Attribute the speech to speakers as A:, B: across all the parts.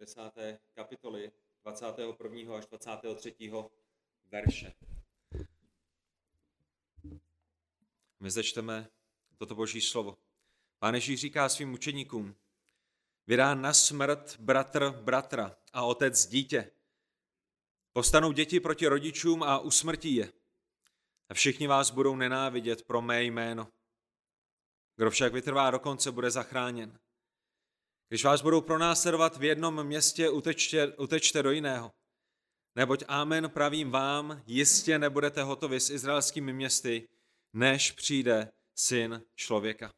A: 10. kapitoly 21. až 23. verše. My zde čteme toto boží slovo. Pán Ježíš říká svým učeníkům, vydá na smrt bratr bratra a otec dítě. Postanou děti proti rodičům a usmrtí je. A všichni vás budou nenávidět pro mé jméno. Kdo však vytrvá do konce, bude zachráněn. Když vás budou pronásledovat v jednom městě, utečte, utečte do jiného. Neboť amen pravím vám, jistě nebudete hotovi s izraelskými městy, než přijde syn člověka.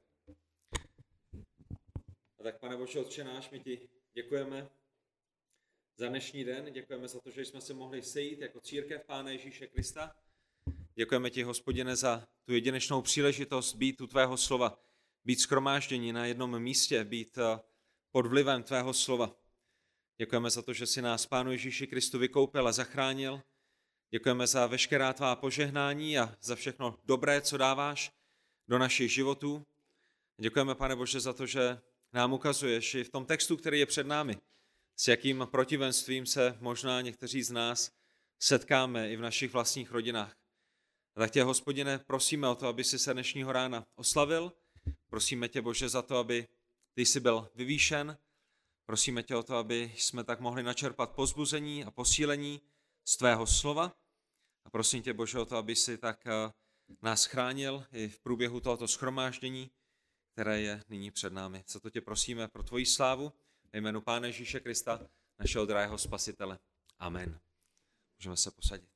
A: A tak, pane Bože, Otče náš, my ti děkujeme za dnešní den, děkujeme za to, že jsme se mohli sejít jako církev Pána Ježíše Krista. Děkujeme ti, hospodine, za tu jedinečnou příležitost být u tvého slova, být skromáždění na jednom místě, být eh, pod vlivem tvého slova. Děkujeme za to, že si nás Pánu Ježíši Kristu vykoupil a zachránil. Děkujeme za veškerá tvá požehnání a za všechno dobré, co dáváš do našich životů. Děkujeme, pane Bože, za to, že nám ukazuješ i v tom textu, který je před námi, s jakým protivenstvím se možná někteří z nás setkáme i v našich vlastních rodinách. A tak tě, hospodine, prosíme o to, aby si se dnešního rána oslavil. Prosíme tě, Bože, za to, aby ty jsi byl vyvýšen. Prosíme tě o to, aby jsme tak mohli načerpat pozbuzení a posílení z tvého slova. A prosím tě, Bože, o to, aby si tak eh, nás chránil i v průběhu tohoto schromáždění, které je nyní před námi. Co to tě prosíme pro tvoji slávu, ve jménu Pána Ježíše Krista, našeho drahého spasitele. Amen. Můžeme se posadit.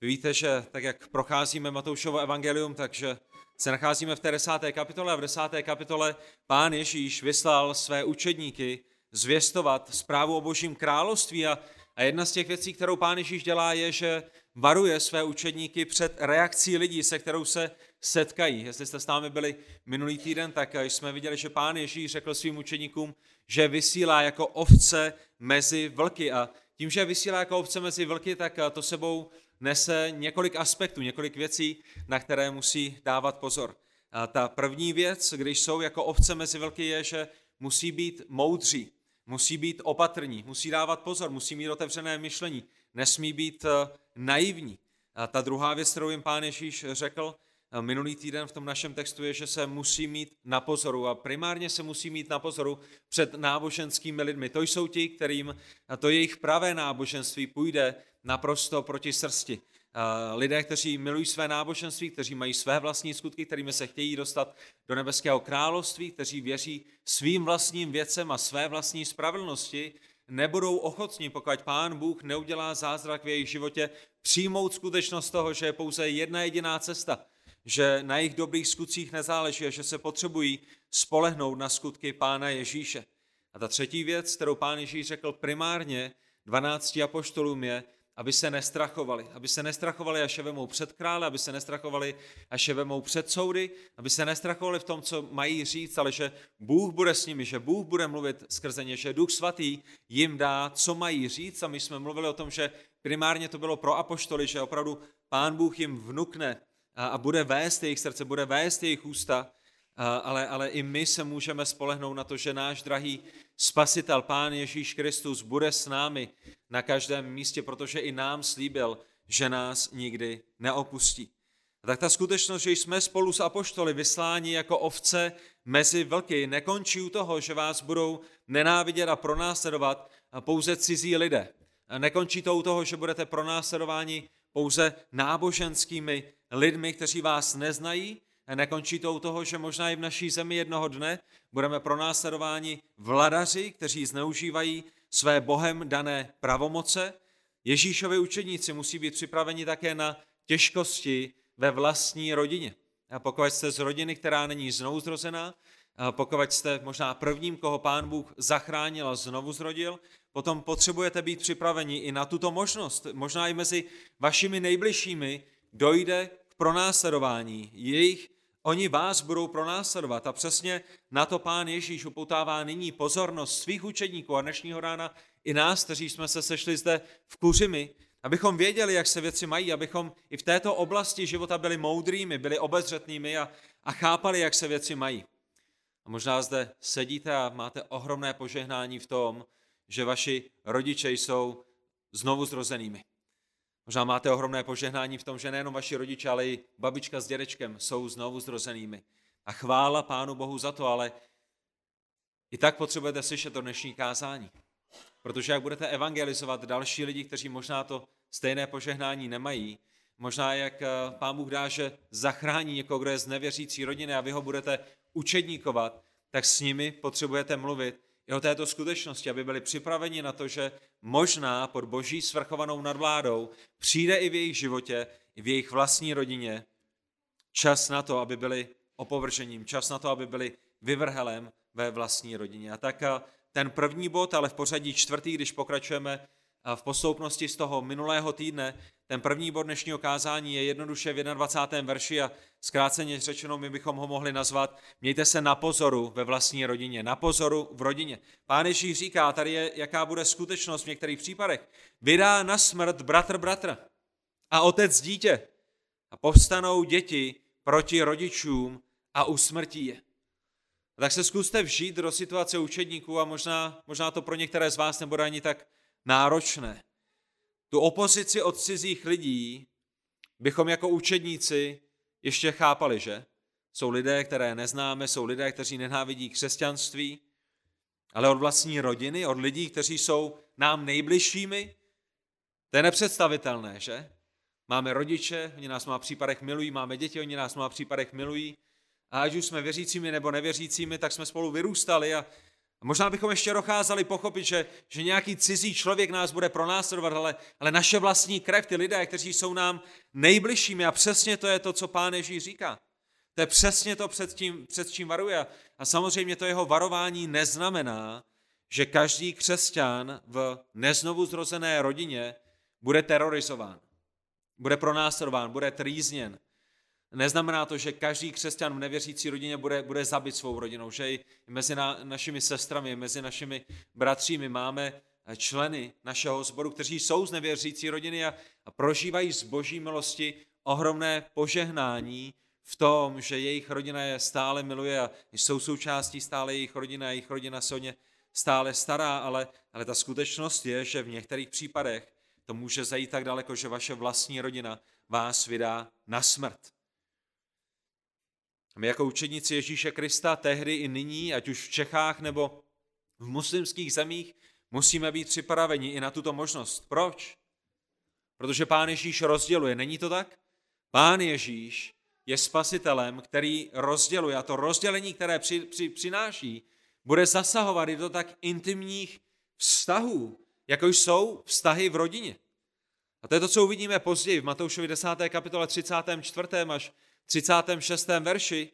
A: Vy víte, že tak jak procházíme Matoušovo evangelium, takže se nacházíme v té desáté kapitole a v desáté kapitole pán Ježíš vyslal své učedníky zvěstovat zprávu o božím království a, a jedna z těch věcí, kterou pán Ježíš dělá, je, že varuje své učedníky před reakcí lidí, se kterou se setkají. Jestli jste s námi byli minulý týden, tak jsme viděli, že pán Ježíš řekl svým učedníkům, že vysílá jako ovce mezi vlky a tím, že vysílá jako ovce mezi vlky, tak to sebou nese několik aspektů, několik věcí, na které musí dávat pozor. A ta první věc, když jsou jako ovce mezi vlky, je, že musí být moudří, musí být opatrní, musí dávat pozor, musí mít otevřené myšlení, nesmí být eh, naivní. A ta druhá věc, kterou jim pán Ježíš řekl eh, minulý týden v tom našem textu, je, že se musí mít na pozoru a primárně se musí mít na pozoru před náboženskými lidmi. To jsou ti, kterým to jejich pravé náboženství půjde naprosto proti srsti. Lidé, kteří milují své náboženství, kteří mají své vlastní skutky, kterými se chtějí dostat do nebeského království, kteří věří svým vlastním věcem a své vlastní spravedlnosti, nebudou ochotní, pokud Pán Bůh neudělá zázrak v jejich životě, přijmout skutečnost toho, že je pouze jedna jediná cesta, že na jejich dobrých skutcích nezáleží a že se potřebují spolehnout na skutky Pána Ježíše. A ta třetí věc, kterou Pán Ježíš řekl primárně 12 apoštolům je, aby se nestrachovali. Aby se nestrachovali, až je vemou před krále, aby se nestrachovali, až je vemou před soudy, aby se nestrachovali v tom, co mají říct, ale že Bůh bude s nimi, že Bůh bude mluvit skrze ně, že Duch Svatý jim dá, co mají říct. A my jsme mluvili o tom, že primárně to bylo pro apoštoly, že opravdu Pán Bůh jim vnukne a bude vést jejich srdce, bude vést jejich ústa, ale, ale i my se můžeme spolehnout na to, že náš drahý spasitel, Pán Ježíš Kristus, bude s námi na každém místě, protože i nám slíbil, že nás nikdy neopustí. A tak ta skutečnost, že jsme spolu s apoštoly vysláni jako ovce mezi vlky, nekončí u toho, že vás budou nenávidět a pronásledovat pouze cizí lidé. Nekončí to u toho, že budete pronásledováni pouze náboženskými lidmi, kteří vás neznají, Nekončí to u toho, že možná i v naší zemi jednoho dne budeme pronásledováni vladaři, kteří zneužívají své bohem dané pravomoce. Ježíšovi učeníci musí být připraveni také na těžkosti ve vlastní rodině. A pokud jste z rodiny, která není znovu zrozená, a pokud jste možná prvním, koho pán Bůh zachránil a znovu zrodil, potom potřebujete být připraveni i na tuto možnost. Možná i mezi vašimi nejbližšími dojde k pronásledování jejich Oni vás budou pronásledovat a přesně na to pán Ježíš upoutává nyní pozornost svých učedníků a dnešního rána i nás, kteří jsme se sešli zde v Kuřimi, abychom věděli, jak se věci mají, abychom i v této oblasti života byli moudrými, byli obezřetnými a, a chápali, jak se věci mají. A možná zde sedíte a máte ohromné požehnání v tom, že vaši rodiče jsou znovu zrozenými. Možná máte ohromné požehnání v tom, že nejenom vaši rodiče, ale i babička s dědečkem jsou znovu zrozenými. A chvála Pánu Bohu za to, ale i tak potřebujete slyšet to dnešní kázání. Protože jak budete evangelizovat další lidi, kteří možná to stejné požehnání nemají, možná jak eh, Pán Bůh dá, že zachrání někoho, kdo je z nevěřící rodiny a vy ho budete učedníkovat, tak s nimi potřebujete mluvit i o této skutečnosti, aby byli připraveni na to, že možná pod boží svrchovanou nadvládou přijde i v jejich životě, i v jejich vlastní rodině čas na to, aby byli opovržením, čas na to, aby byli vyvrhelem ve vlastní rodině. A tak eh, ten první bod, ale v pořadí čtvrtý, když pokračujeme v posloupnosti z toho minulého týdne, ten první bod dnešního kázání je jednoduše v 21. verši a zkráceně řečeno, my bychom ho mohli nazvat Mějte se na pozoru ve vlastní rodině, na pozoru v rodině. Pán Ježíš říká, tady je, jaká bude skutečnost v některých případech. Vydá na smrt bratr bratra a otec dítě a povstanou děti proti rodičům a usmrtí je. Tak se zkuste vžít do situace učedníků a možná, možná to pro některé z vás nebude ani tak náročné. Tu opozici od cizích lidí bychom jako učedníci ještě chápali, že? Jsou lidé, které neznáme, jsou lidé, kteří nenávidí křesťanství, ale od vlastní rodiny, od lidí, kteří jsou nám nejbližšími, to je nepředstavitelné, že? Máme rodiče, oni nás má případech milují, máme děti, oni nás má případech milují. A ať už jsme věřícími nebo nevěřícími, tak jsme spolu vyrůstali a možná bychom ještě docházeli pochopit, že, že nějaký cizí člověk nás bude pronásledovat, ale, ale naše vlastní krev, ty lidé, kteří jsou nám nejbližšími a přesně to je to, co pán Ježíš říká. To je přesně to, před, tím, před čím varuje. A samozřejmě to jeho varování neznamená, že každý křesťan v neznovu zrozené rodině bude terorizován bude pronásledován, bude trýzněn. Neznamená to, že každý křesťan v nevěřící rodině bude, bude zabit svou rodinou, že i mezi na, našimi sestrami, mezi našimi bratřími máme členy našeho sboru, kteří jsou z nevěřící rodiny a, a prožívají z boží milosti ohromné požehnání v tom, že jejich rodina je stále miluje a jsou součástí stále jejich rodiny a jejich rodina se o ně stále stará, ale, ale ta skutečnost je, že v některých případech to může zajít tak daleko, že vaše vlastní rodina vás vydá na smrt. My jako učedníci Ježíše Krista tehdy i nyní, ať už v Čechách nebo v muslimských zemích, musíme být připraveni i na tuto možnost. Proč? Protože Pán Ježíš rozděluje, není to tak? Pán Ježíš je spasitelem, který rozděluje a to rozdělení, které při, při, přináší, bude zasahovat i do tak intimních vztahů, jako jsou vztahy v rodině. A to je to, co uvidíme později v Matoušovi 10. kapitole 34. až 36. verši.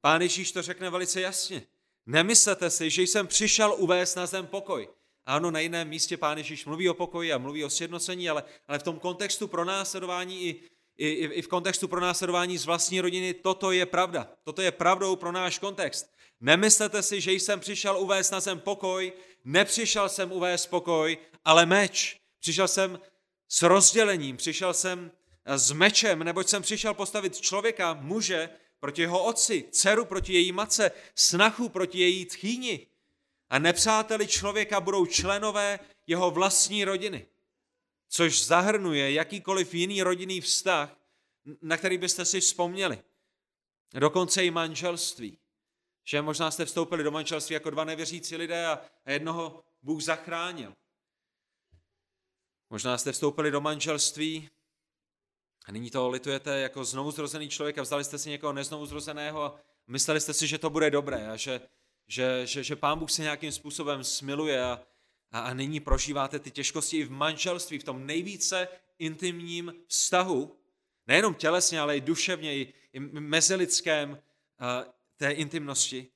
A: Pán Ježíš to řekne velice jasně. Nemyslete si, že jsem přišel uvést na zem pokoj. Ano, na jiném místě pán Ježíš mluví o pokoji a mluví o sjednocení, ale, ale v tom kontextu pronásledování i, i, i v kontextu pronásledování z vlastní rodiny toto je pravda. Toto je pravdou pro náš kontext. Nemyslete si, že jsem přišel uvést na zem pokoj, nepřišel jsem uvést pokoj, ale meč. Přišel jsem s rozdělením, přišel jsem s mečem, neboť jsem přišel postavit člověka, muže, proti jeho otci, dceru proti její matce, snachu proti její tchýni. A nepřáteli člověka budou členové jeho vlastní rodiny, což zahrnuje jakýkoliv jiný rodinný vztah, na který byste si vzpomněli. Dokonce i manželství. Že možná jste vstoupili do manželství jako dva nevěřící lidé a jednoho Bůh zachránil. Možná jste vstoupili do manželství a nyní to litujete jako znovu zrozený člověk a vzali jste si někoho neznovu zrozeného a mysleli jste si, že to bude dobré a že, že, že, že pán Bůh se nějakým způsobem smiluje a, a, a nyní prožíváte ty těžkosti i v manželství, v tom nejvíce intimním vztahu, nejenom tělesně, ale i duševně, i, i mezilidském uh, té intimnosti.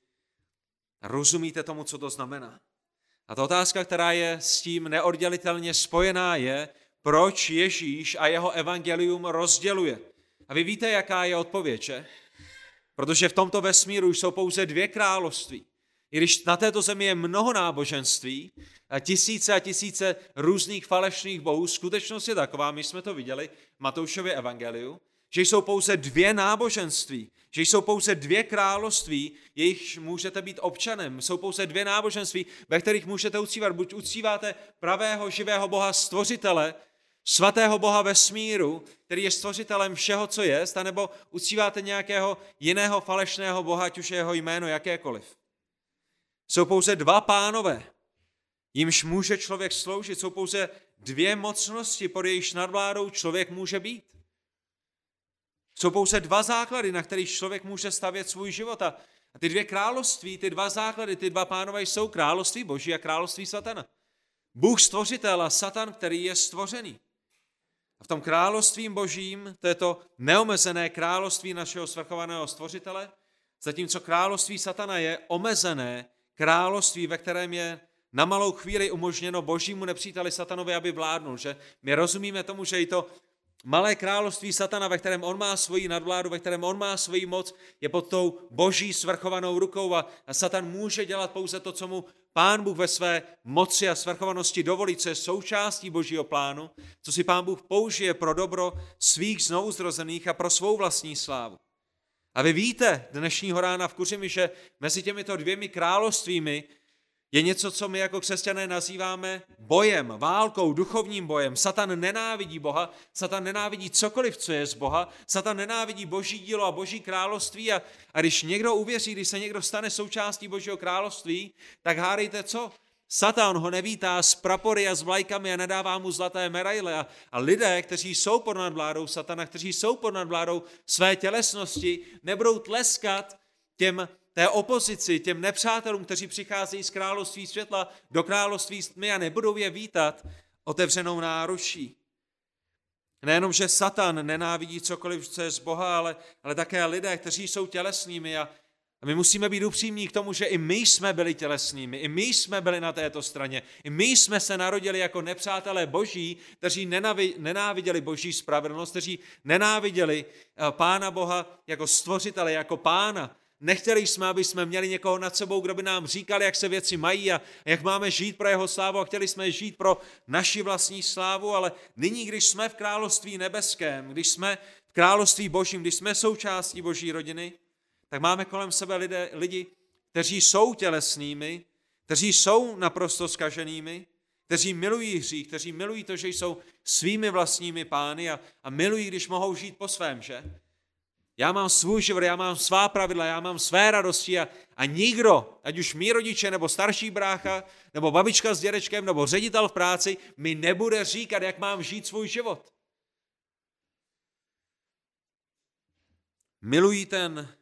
A: Rozumíte tomu, co to znamená? A ta otázka, která je s tím neoddělitelně spojená, je, proč Ježíš a jeho evangelium rozděluje. A vy víte, jaká je odpověď, že? Protože v tomto vesmíru jsou pouze dvě království. I když na této zemi je mnoho náboženství, a tisíce a tisíce různých falešných bohů, skutečnost je taková, my jsme to viděli v Matoušově evangeliu, že jsou pouze dvě náboženství, že jsou pouze dvě království, jejichž můžete být občanem. Jsou pouze dvě náboženství, ve kterých můžete uctívat. Buď uctíváte pravého živého Boha stvořitele, svatého Boha vesmíru, který je stvořitelem všeho, co je, anebo uctíváte nějakého jiného falešného Boha, ať už je jeho jméno jakékoliv. Jsou pouze dva pánové, jimž může člověk sloužit. Jsou pouze dvě mocnosti, pod jejichž nadvládou člověk může být. Jsou pouze dva základy, na kterých člověk může stavět svůj život. A ty dvě království, ty dva základy, ty dva pánové jsou království Boží a království satana. Bůh stvořitel a satan, který je stvořený. A v tom království božím, to je to neomezené království našeho svrchovaného stvořitele, zatímco království satana je omezené království, ve kterém je na malou chvíli umožněno božímu nepříteli satanovi, aby vládnul. Že? My rozumíme tomu, že i to malé království satana, ve kterém on má svoji nadvládu, ve kterém on má svoji moc, je pod tou boží svrchovanou rukou a, a satan může dělat pouze to, co mu pán Bůh ve své moci a svrchovanosti dovolí, co je součástí božího plánu, co si pán Bůh použije pro dobro svých znouzrozených a pro svou vlastní slávu. A vy víte dnešního rána v Kuřimi, že mezi těmito dvěmi královstvími je něco, co my jako křesťané nazýváme bojem, válkou, duchovním bojem. Satan nenávidí Boha, Satan nenávidí cokoliv, co je z Boha, Satan nenávidí boží dílo a boží království a, a když někdo uvěří, když se někdo stane součástí božího království, tak hádejte co? Satan ho nevítá s prapory a s vlajkami a nedává mu zlaté medaile. A, a lidé, kteří jsou pod nadvládou satana, kteří jsou pod nadvládou své tělesnosti, nebudou tleskat těm té opozici, těm nepřátelům, kteří přicházejí z království světla do království tmy a nebudou je vítat otevřenou náruší. Nejenom, že Satan nenávidí cokoliv, co je z Boha, ale, ale také lidé, kteří jsou tělesnými a, a my musíme být upřímní k tomu, že i my jsme byli tělesnými, i my jsme byli na této straně, i my jsme se narodili jako nepřátelé boží, kteří nenáviděli boží spravedlnost, kteří nenáviděli eh, Pána Boha jako stvořitele, jako Pána, Nechtěli jsme, aby jsme měli někoho nad sebou, kdo by nám říkal, jak se věci mají a jak máme žít pro jeho slávu a chtěli jsme žít pro naši vlastní slávu, ale nyní, když jsme v království nebeském, když jsme v království božím, když jsme součástí boží rodiny, tak máme kolem sebe lidé, lidi, kteří jsou tělesnými, kteří jsou naprosto skaženými, kteří milují hřích, kteří milují to, že jsou svými vlastními pány a, a milují, když mohou žít po svém, že? Já mám svůj život, já mám svá pravidla, já mám své radosti a, a nikdo, ať už mý rodiče, nebo starší brácha, nebo babička s dědečkem, nebo ředitel v práci, mi nebude říkat, jak mám žít svůj život. Milují ten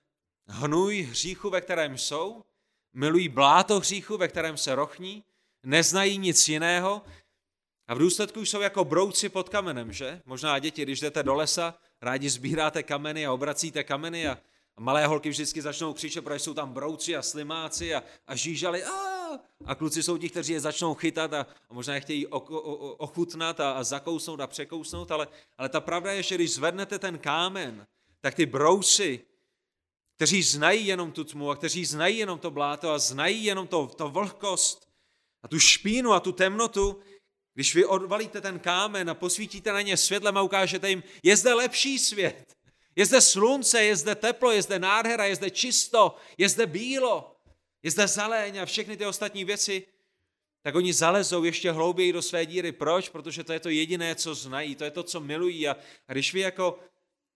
A: hnůj hříchu, ve kterém jsou, milují bláto hříchu, ve kterém se rochní, neznají nic jiného a v důsledku jsou jako brouci pod kamenem, že? Možná děti, když jdete do lesa, rádi sbíráte kameny a obracíte kameny a, malé holky vždycky začnou křičet, protože jsou tam brouci a slimáci a, a žížali a, a kluci jsou ti, kteří je začnou chytat a, a možná je chtějí o, o, ochutnat a, a zakousnout a překousnout, ale, ale ta pravda je, že když zvednete ten kámen, tak ty brouci, kteří znají jenom tu tmu a kteří znají jenom to bláto a znají jenom to, to vlhkost a tu špínu a tu temnotu, když vy odvalíte ten kámen a posvítíte na ně světlem a ukážete jim, je zde lepší svět, je zde slunce, je zde teplo, je zde nádhera, je zde čisto, je zde bílo, je zde zeleň a všechny ty ostatní věci, tak oni zalezou ještě hlouběji do své díry. Proč? Protože to je to jediné, co znají, to je to, co milují. A, když vy jako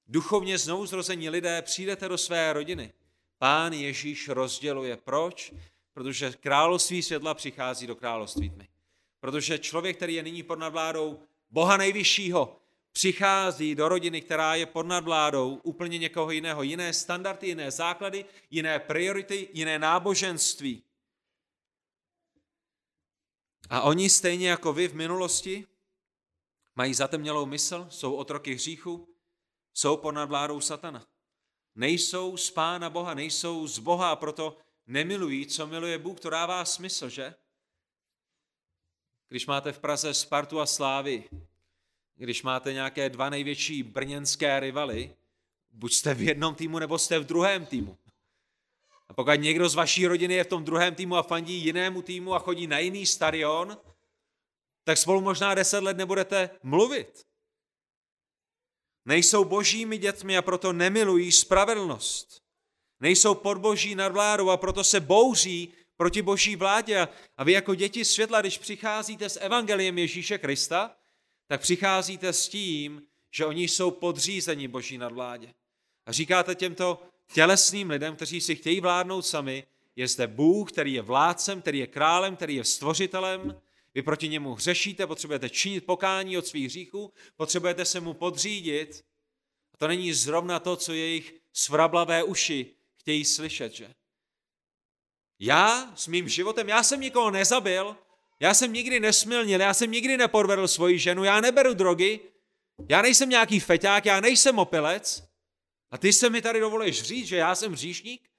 A: duchovně znouzrození lidé přijdete do své rodiny, pán Ježíš rozděluje. Proč? Protože království světla přichází do království tmy. Protože člověk, který je nyní pod nadvládou Boha nejvyššího, přichází do rodiny, která je pod nadvládou úplně někoho jiného. Jiné standardy, jiné základy, jiné priority, jiné náboženství. A oni stejně jako vy v minulosti mají zatemnělou mysl, jsou otroky hříchu, jsou pod nadvládou satana. Nejsou z Pána Boha, nejsou z Boha a proto nemilují, co miluje Bůh, to dává smysl, že? Když máte v Praze Spartu a Slávy, když máte nějaké dva největší brněnské rivaly, buď jste v jednom týmu, nebo jste v druhém týmu. A pokud někdo z vaší rodiny je v tom druhém týmu a fandí jinému týmu a chodí na jiný stadion, tak spolu možná deset let nebudete mluvit. Nejsou božími dětmi a proto nemilují spravedlnost. Nejsou pod boží nadvládou a proto se bouří proti boží vládě. A vy jako děti světla, když přicházíte s evangeliem Ježíše Krista, tak přicházíte s tím, že oni jsou podřízeni boží nadvládě. A říkáte těmto tělesným lidem, kteří si chtějí vládnout sami, je zde Bůh, který je vládcem, který je králem, který je stvořitelem, vy proti němu hřešíte, potřebujete činit pokání od svých hříchů, potřebujete se mu podřídit. A to není zrovna to, co jejich svrablavé uši chtějí slyšet, že? Já s mým životem, já jsem nikoho nezabil, já jsem nikdy nesmilnil, já jsem nikdy nepodvedl svoji ženu, já neberu drogy, já nejsem nějaký feťák, já nejsem opilec. A ty se mi tady dovolíš říct, že já jsem hříšník?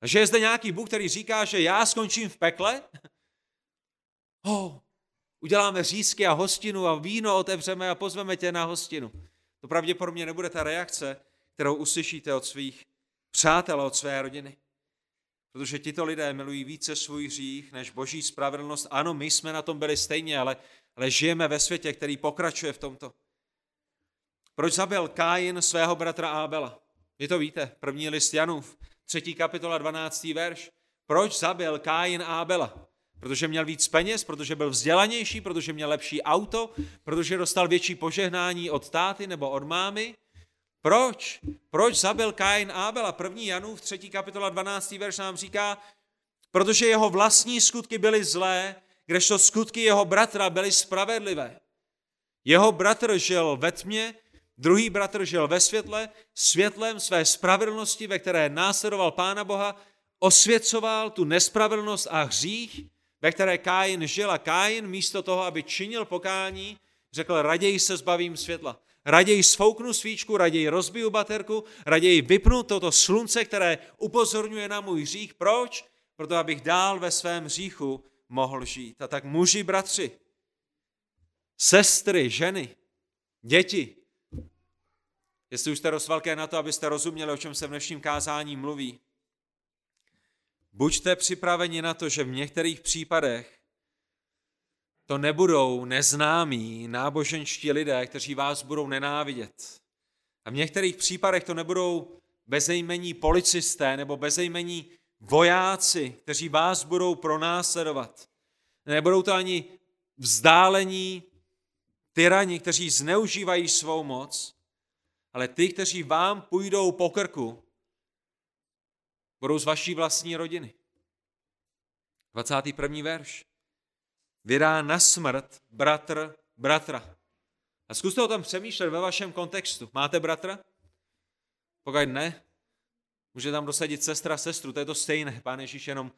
A: A že je zde nějaký Bůh, který říká, že já skončím v pekle? Oh, uděláme řízky a hostinu a víno otevřeme a pozveme tě na hostinu. To pravděpodobně nebude ta reakce, kterou uslyšíte od svých přátel, od své rodiny. Protože tito lidé milují více svůj hřích než boží spravedlnost. Ano, my jsme na tom byli stejně, ale, ale žijeme ve světě, který pokračuje v tomto. Proč zabil Káin svého bratra Ábela? Vy to víte, první list Janův, třetí kapitola, 12. verš. Proč zabil Káin Ábela? Protože měl víc peněz, protože byl vzdělanější, protože měl lepší auto, protože dostal větší požehnání od táty nebo od mámy. Proč? Proč zabil Kain Abela? První Janův, třetí kapitola 12. verš nám říká, protože jeho vlastní skutky byly zlé, kdežto skutky jeho bratra byly spravedlivé. Jeho bratr žil ve tmě, druhý bratr žil ve světle, světlem své spravedlnosti, ve které následoval Pána Boha, osvěcoval tu nespravedlnost a hřích, ve které Káin žil a Káin místo toho, aby činil pokání, řekl, raději se zbavím světla. Raději sfouknu svíčku, raději rozbiju baterku, raději vypnu toto slunce, které upozorňuje na můj hřích. Proč? Proto abych dál ve svém hříchu mohl žít. A tak muži, bratři, sestry, ženy, děti, jestli už jste rozvalké na to, abyste rozuměli, o čem se v dnešním kázání mluví, Buďte připraveni na to, že v některých případech to nebudou neznámí náboženští lidé, kteří vás budou nenávidět. A v některých případech to nebudou bezejmení policisté nebo bezejmení vojáci, kteří vás budou pronásledovat. Nebudou to ani vzdálení tyrani, kteří zneužívají svou moc, ale ty, kteří vám půjdou po krku budou z vaší vlastní rodiny. 21. verš. Vydá na smrt bratr bratra. A zkuste o tom přemýšlet ve vašem kontextu. Máte bratra? Pokud ne, může tam dosadit sestra sestru, to je to stejné. Pán Ježíš jenom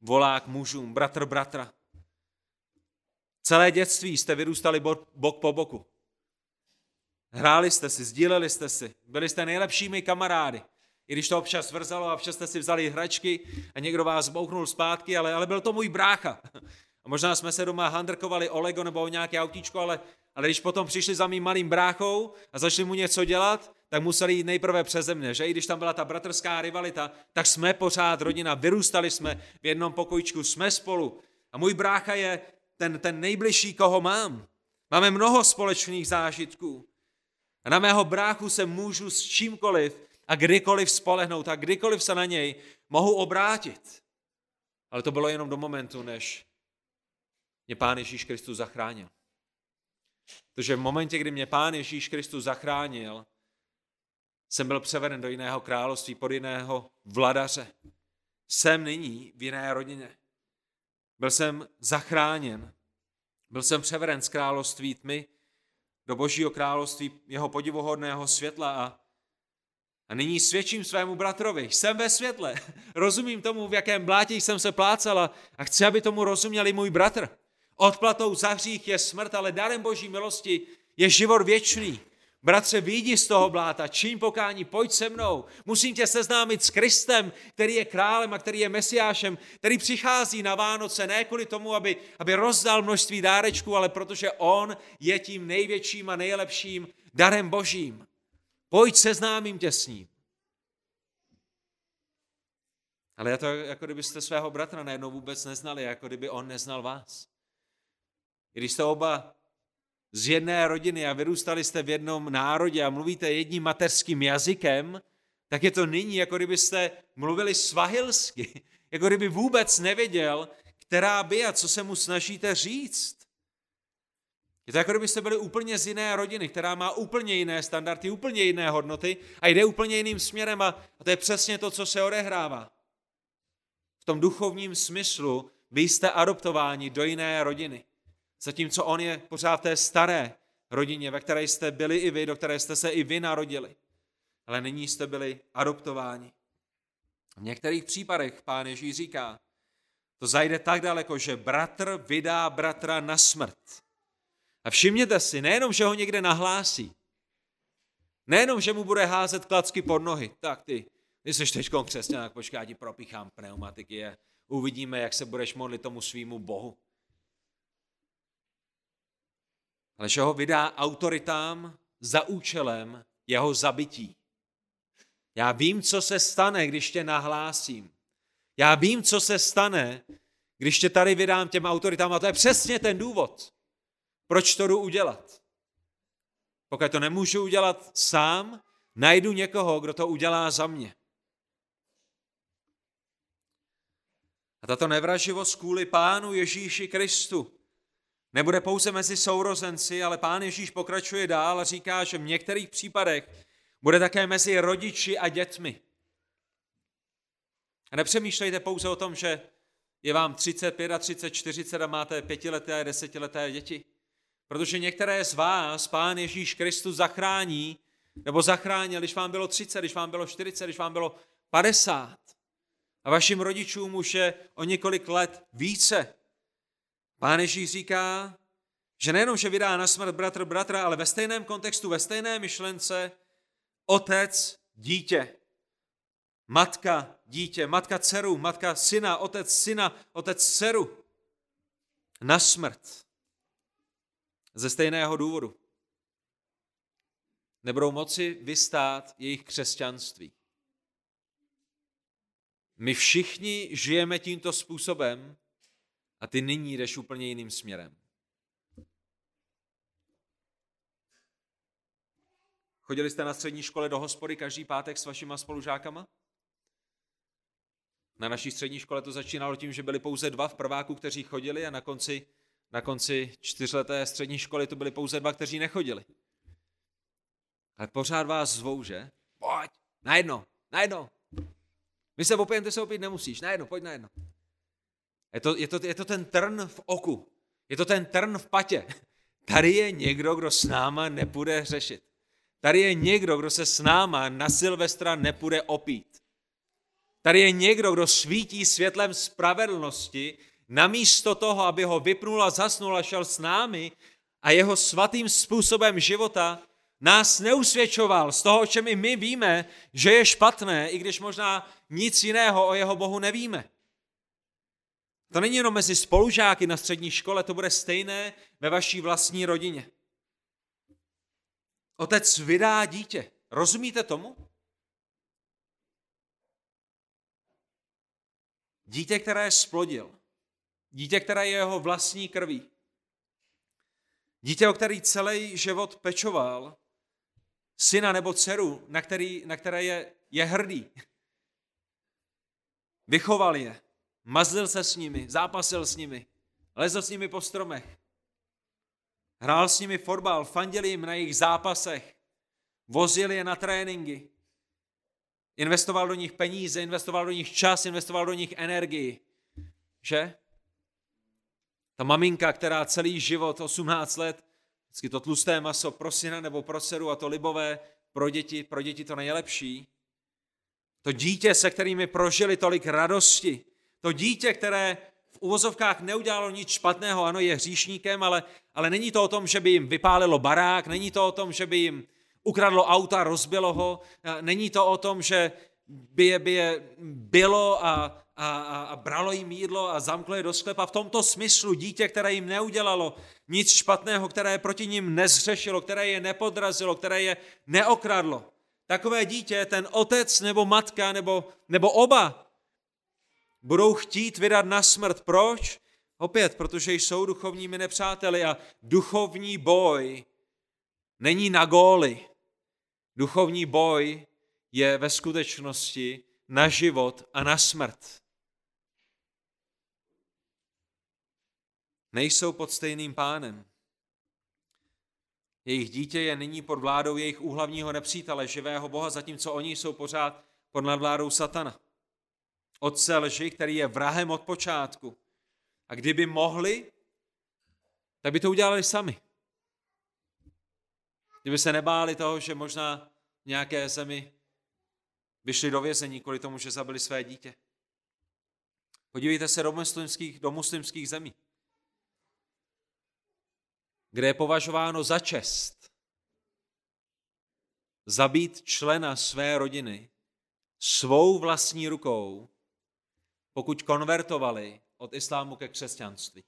A: volá k mužům, bratr bratra. Celé dětství jste vyrůstali bok po boku. Hráli jste si, sdíleli jste si, byli jste nejlepšími kamarády. I když to občas vrzalo a občas jste si vzali hračky a někdo vás bouchnul zpátky, ale, ale byl to můj brácha. A možná jsme se doma handrkovali o Lego nebo o nějaké autíčko, ale, ale když potom přišli za mým malým bráchou a začali mu něco dělat, tak museli jít nejprve přeze mne, že? I když tam byla ta bratrská rivalita, tak jsme pořád rodina, vyrůstali jsme v jednom pokojičku, jsme spolu. A můj brácha je ten, ten nejbližší, koho mám. Máme mnoho společných zážitků. A na mého bráchu se můžu s čímkoliv a kdykoliv spolehnout a kdykoliv se na něj mohu obrátit. Ale to bylo jenom do momentu, než mě Pán Ježíš Kristus zachránil. Protože v momentě, kdy mě Pán Ježíš Kristus zachránil, jsem byl převeden do jiného království, pod jiného vladaře. Jsem nyní v jiné rodině. Byl jsem zachráněn. Byl jsem převeden z království tmy do božího království jeho podivuhodného světla a a nyní svědčím svému bratrovi, jsem ve světle, rozumím tomu, v jakém blátě jsem se plácala a chci, aby tomu rozuměli můj bratr. Odplatou za hřích je smrt, ale darem boží milosti je život věčný. Bratře, výjdi z toho bláta, čiň pokání, pojď se mnou. Musím tě seznámit s Kristem, který je králem a který je mesiášem, který přichází na Vánoce ne kvůli tomu, aby, aby rozdal množství dárečků, ale protože on je tím největším a nejlepším darem božím. Pojď, seznámím tě s ním. Ale je to, jako kdybyste svého bratra najednou vůbec neznali, jako kdyby on neznal vás. I když jste oba z jedné rodiny a vyrůstali jste v jednom národě a mluvíte jedním mateřským jazykem, tak je to nyní, jako kdybyste mluvili svahilsky, jako kdyby vůbec nevěděl, která by a co se mu snažíte říct. Je to jako kdybyste byli úplně z jiné rodiny, která má úplně jiné standardy, úplně jiné hodnoty a jde úplně jiným směrem a, a to je přesně to, co se odehrává. V tom duchovním smyslu vy jste adoptováni do jiné rodiny. Zatímco on je pořád v té staré rodině, ve které jste byli i vy, do které jste se i vy narodili. Ale nyní jste byli adoptováni. V některých případech pán Ježíš říká, to zajde tak daleko, že bratr vydá bratra na smrt. A všimněte si, nejenom, že ho někde nahlásí, nejenom, že mu bude házet klacky pod nohy, tak ty, ty jsi teď křesťan, počkej, já ti propíchám pneumatiky a uvidíme, jak se budeš modlit tomu svýmu bohu. Ale že ho vydá autoritám za účelem jeho zabití. Já vím, co se stane, když tě nahlásím. Já vím, co se stane, když tě tady vydám těm autoritám. A to je přesně ten důvod, proč to jdu udělat. Pokud to nemůžu udělat sám, najdu někoho, kdo to udělá za mě. A tato nevraživost kvůli Pánu Ježíši Kristu nebude pouze mezi sourozenci, ale Pán Ježíš pokračuje dál a říká, že v některých případech bude také mezi rodiči a dětmi. A nepřemýšlejte pouze o tom, že je vám 30, 35, 40 a máte pětileté a desetileté děti. Protože některé z vás Pán Ježíš Kristus zachrání, nebo zachránil, když vám bylo 30, když vám bylo 40, když vám bylo 50. A vašim rodičům už je o několik let více. Pán Ježíš říká, že nejenom, že vydá na smrt bratr bratra, ale ve stejném kontextu, ve stejné myšlence, otec, dítě. Matka, dítě, matka dceru, matka syna, otec syna, otec dceru. Na smrt. Ze stejného důvodu. Nebudou moci vystát jejich křesťanství. My všichni žijeme tímto způsobem a ty nyní jdeš úplně jiným směrem. Chodili jste na střední škole do hospody každý pátek s vašima spolužákama? Na naší střední škole to začínalo tím, že byli pouze dva v prváku, kteří chodili a na konci, na konci čtyřleté střední školy to byli pouze dva, kteří nechodili. Ale pořád vás zvou, že? Pojď, najedno, najedno. My se opět, ty se opět nemusíš, najedno, pojď najedno. Je to, je, to, je to ten trn v oku, je to ten trn v patě. Tady je někdo, kdo s náma nepůjde řešit. Tady je někdo, kdo se s náma na Silvestra nepůjde opít. Tady je někdo, kdo svítí světlem spravedlnosti, namísto toho, aby ho vypnul a zasnul a šel s námi a jeho svatým způsobem života nás neusvědčoval z toho, o čem i my víme, že je špatné, i když možná nic jiného o jeho Bohu nevíme. To není jenom mezi spolužáky na střední škole, to bude stejné ve vaší vlastní rodině. Otec vydá dítě. Rozumíte tomu? Dítě, které splodil. Dítě, které je jeho vlastní krví. Dítě, o který celý život pečoval. Syna nebo dceru, na, který, na které je, je hrdý. Vychoval je. Mazlil se s nimi, zápasil s nimi. Lezl s nimi po stromech. Hrál s nimi fotbal, fandil jim na jejich zápasech, vozil je na tréninky, investoval do nich peníze, investoval do nich čas, investoval do nich energii. Že? Ta maminka, která celý život, 18 let, vždycky to tlusté maso pro syna nebo pro dceru a to libové pro děti, pro děti to nejlepší. To dítě, se kterými prožili tolik radosti, to dítě, které v uvozovkách neudělalo nic špatného, ano, je hříšníkem, ale, ale není to o tom, že by jim vypálilo barák, není to o tom, že by jim ukradlo auta, rozbilo ho, není to o tom, že by je, by je bylo a, a, a bralo jim jídlo a zamklo je do sklepa. V tomto smyslu dítě, které jim neudělalo nic špatného, které proti ním nezřešilo, které je nepodrazilo, které je neokradlo. Takové dítě, ten otec nebo matka nebo, nebo oba budou chtít vydat na smrt. Proč? Opět, protože jsou duchovními nepřáteli a duchovní boj není na góly. Duchovní boj je ve skutečnosti na život a na smrt. Nejsou pod stejným pánem. Jejich dítě je nyní pod vládou jejich úhlavního nepřítele, živého Boha, zatímco oni jsou pořád pod nadvládou satana. Otce lži, který je vrahem od počátku. A kdyby mohli, tak by to udělali sami. Kdyby se nebáli toho, že možná v nějaké zemi vyšli do vězení kvůli tomu, že zabili své dítě. Podívejte se do muslimských, do muslimských zemí, kde je považováno za čest zabít člena své rodiny svou vlastní rukou, pokud konvertovali od islámu ke křesťanství.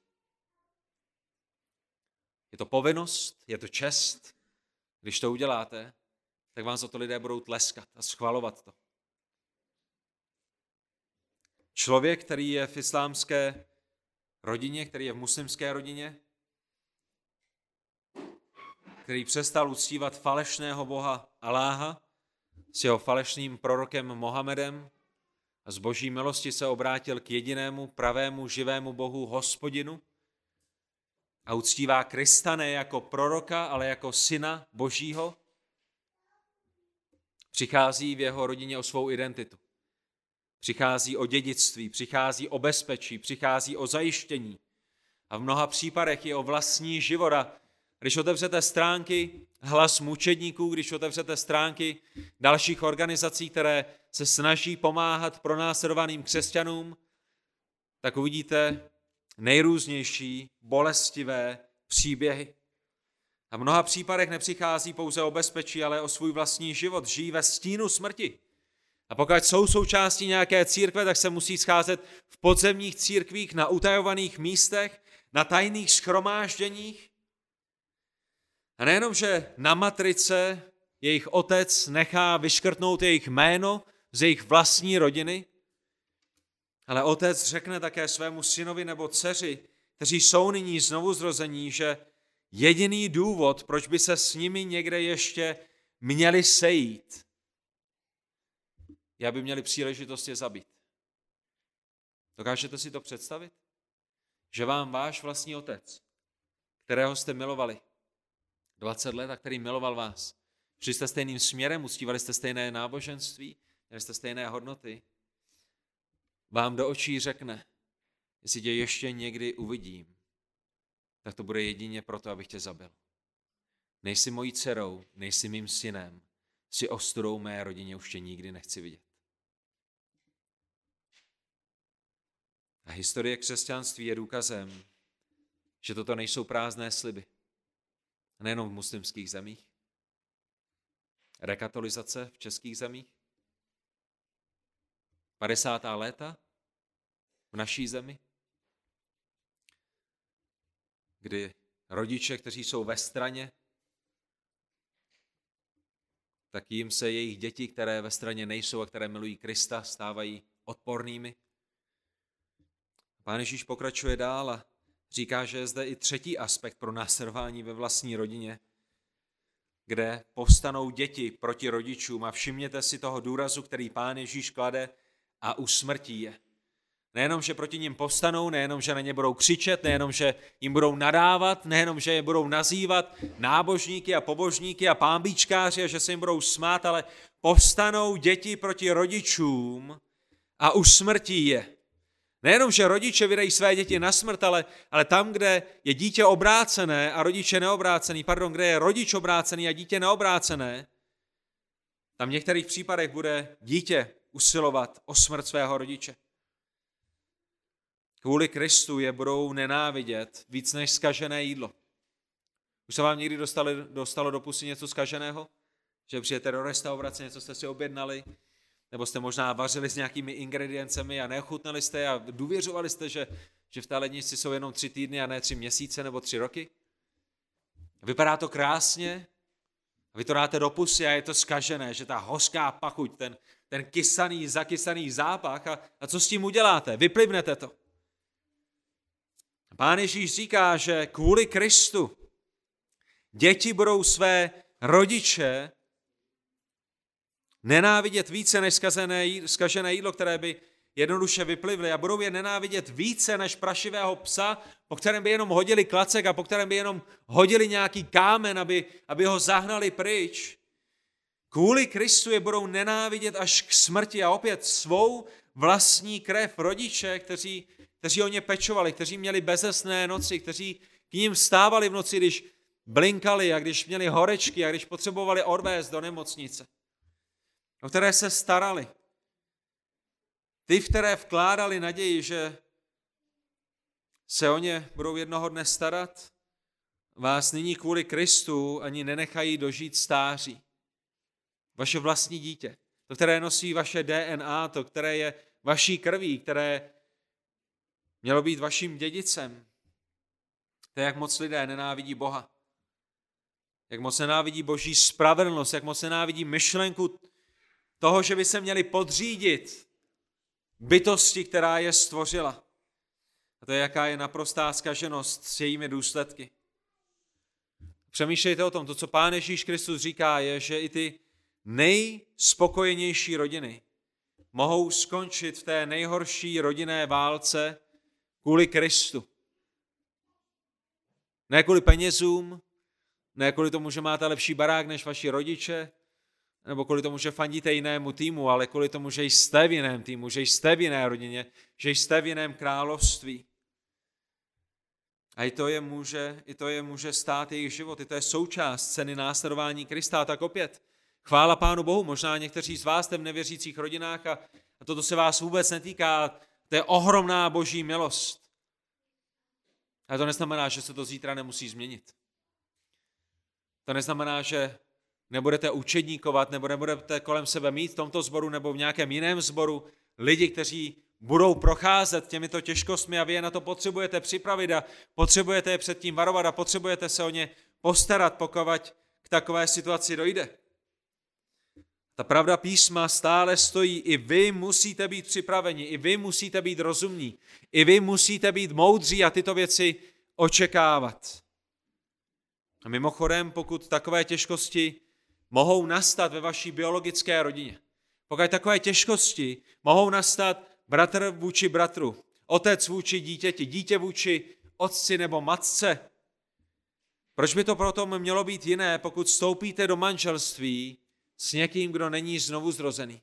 A: Je to povinnost, je to čest. Když to uděláte, tak vám za to lidé budou tleskat a schvalovat to. Člověk, který je v islámské rodině, který je v muslimské rodině, který přestal uctívat falešného boha Aláha s jeho falešným prorokem Mohamedem z boží milosti se obrátil k jedinému pravému živému bohu hospodinu a uctívá Krista ne jako proroka, ale jako syna božího, přichází v jeho rodině o svou identitu. Přichází o dědictví, přichází o bezpečí, přichází o zajištění. A v mnoha případech je o vlastní život. A když otevřete stránky hlas mučedníků, když otevřete stránky dalších organizací, které se snaží pomáhat pronásledovaným křesťanům, tak uvidíte nejrůznější bolestivé příběhy. A v mnoha případech nepřichází pouze o bezpečí, ale o svůj vlastní život. Žijí ve stínu smrti. A pokud jsou součástí nějaké církve, tak se musí scházet v podzemních církvích, na utajovaných místech, na tajných schromážděních. A nejenom, že na matrice jejich otec nechá vyškrtnout jejich jméno z jejich vlastní rodiny, ale otec řekne také svému synovi nebo dceři, kteří jsou nyní znovu zrození, že jediný důvod, proč by se s nimi někde ještě měli sejít, je, aby měli příležitost je zabít. Dokážete si to představit? Že vám váš vlastní otec, kterého jste milovali 20 let a který miloval vás, šli jste stejným směrem, uctívali jste stejné náboženství, měli jste stejné hodnoty, vám do očí řekne, jestli tě ještě někdy uvidím, tak to bude jedině proto, abych tě zabil. Nejsi mojí dcerou, nejsi mým synem, si ostudou mé rodině už tě nikdy nechci vidět. A historie křesťanství je důkazem, že toto nejsou prázdné sliby. Nejenom v muslimských zemích. Rekatolizace v českých zemích. 50. léta v naší zemi, kdy rodiče, kteří jsou ve straně, tak jim se jejich děti, které ve straně nejsou a které milují Krista, stávají odpornými. Pán Ježíš pokračuje dál a říká, že je zde i třetí aspekt pro následování ve vlastní rodině, kde povstanou děti proti rodičům a všimněte si toho důrazu, který pán Ježíš klade a usmrtí je. Nejenom, že proti ním povstanou, nejenom, že na ně budou křičet, nejenom, že jim budou nadávat, nejenom, že je budou nazývat nábožníky a pobožníky a pámbíčkáři a že se jim budou smát, ale povstanou děti proti rodičům a usmrtí je. Nejenom, že rodiče vydají své děti na smrt, ale, ale tam, kde je dítě obrácené a rodiče neobrácený, pardon, kde je rodič obrácený a dítě neobrácené, tam v některých případech bude dítě usilovat o smrt svého rodiče. Kvůli Kristu je budou nenávidět víc než skažené jídlo. Už se vám někdy dostali, dostalo do pusy něco skaženého? Že přijete do restaurace, něco jste si objednali, nebo jste možná vařili s nějakými ingrediencemi a neochutnali jste a důvěřovali jste, že, že v té lednici jsou jenom tři týdny a ne tři měsíce nebo tři roky? Vypadá to krásně, vy to dáte do pusy a je to skažené, že ta hořká pachuť, ten, ten kysaný, zakysaný zápach a, a co s tím uděláte? Vyplivnete to. Pán Ježíš říká, že kvůli Kristu děti budou své rodiče nenávidět více než zkažené, zkažené jídlo, které by jednoduše vyplivly a budou je nenávidět více než prašivého psa, po kterém by jenom hodili klacek a po kterém by jenom hodili nějaký kámen, aby, aby ho zahnali pryč. Kvůli Kristu je budou nenávidět až k smrti a opět svou vlastní krev rodiče, kteří, kteří o ně pečovali, kteří měli bezesné noci, kteří k ním stávali v noci, když blinkali a když měli horečky a když potřebovali odvést do nemocnice, o které se starali. Ty, v které vkládali naději, že se o ně budou jednoho dne starat, vás nyní kvůli Kristu ani nenechají dožít stáří. Vaše vlastní dítě, to, které nosí vaše DNA, to, které je vaší krví, které mělo být vaším dědicem. To je, jak moc lidé nenávidí Boha. Jak moc nenávidí boží spravedlnost, jak moc nenávidí myšlenku toho, že by se měli podřídit bytosti, která je stvořila. A to je, jaká je naprostá zkaženost s jejími důsledky. Přemýšlejte o tom, to, co Pán Ježíš Kristus říká, je, že i ty nejspokojenější rodiny mohou skončit v té nejhorší rodinné válce kvůli Kristu. Ne kvůli penězům, ne kvůli tomu, že máte lepší barák než vaši rodiče, nebo kvůli tomu, že fandíte jinému týmu, ale kvůli tomu, že jste v jiném týmu, že jste v jiné rodině, že jste v jiném království. A i to je může, i to je může stát jejich život, i to je součást ceny následování Krista. tak opět, chvála Pánu Bohu, možná někteří z vás jste v nevěřících rodinách a, a toto se vás vůbec netýká, to je ohromná boží milost. Ale to neznamená, že se to zítra nemusí změnit. To neznamená, že nebudete učedníkovat, nebo nebudete kolem sebe mít v tomto sboru nebo v nějakém jiném sboru lidi, kteří budou procházet těmito těžkostmi a vy je na to potřebujete připravit a potřebujete je před tím varovat a potřebujete se o ně postarat, pokud k takové situaci dojde. Ta pravda písma stále stojí, i vy musíte být připraveni, i vy musíte být rozumní, i vy musíte být moudří a tyto věci očekávat. A mimochodem, pokud takové těžkosti mohou nastat ve vaší biologické rodině, pokud takové těžkosti mohou nastat bratr vůči bratru, otec vůči dítěti, dítě vůči otci nebo matce, proč by to proto mělo být jiné, pokud vstoupíte do manželství s někým, kdo není znovu zrozený?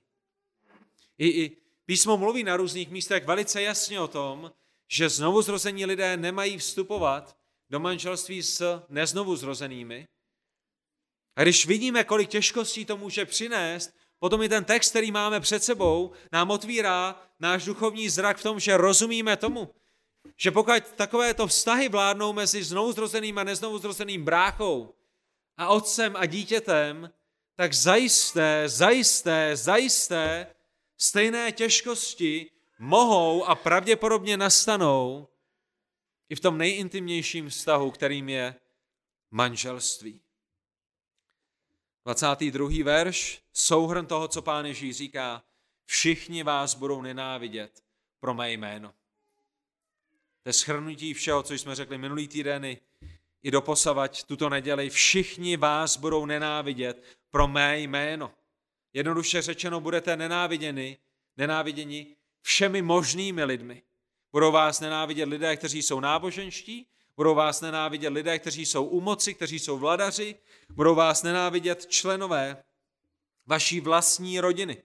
A: I, i písmo mluví na různých místech velice jasně o tom, že znovu zrození lidé nemají vstupovat do manželství s neznovu zrozenými. A když vidíme, kolik těžkostí to může přinést, potom i ten text, který máme před sebou, nám otvírá náš duchovní zrak v tom, že rozumíme tomu, že pokud takovéto vztahy vládnou mezi znovuzrozeným a neznovuzrozeným bráchou a otcem a dítětem, tak zajisté, zajisté, zajisté stejné těžkosti mohou a pravděpodobně nastanou i v tom nejintimnějším vztahu, kterým je manželství. 22. verš, souhrn toho, co pán Ježíš říká, všichni vás budou nenávidět pro mé jméno. To je schrnutí všeho, co jsme řekli minulý týden i, doposavať tuto neděli. Všichni vás budou nenávidět pro mé jméno. Jednoduše řečeno, budete nenáviděni, nenáviděni všemi možnými lidmi. Budou vás nenávidět lidé, kteří jsou náboženští, budou vás nenávidět lidé, kteří jsou u moci, kteří jsou vladaři, budou vás nenávidět členové vaší vlastní rodiny.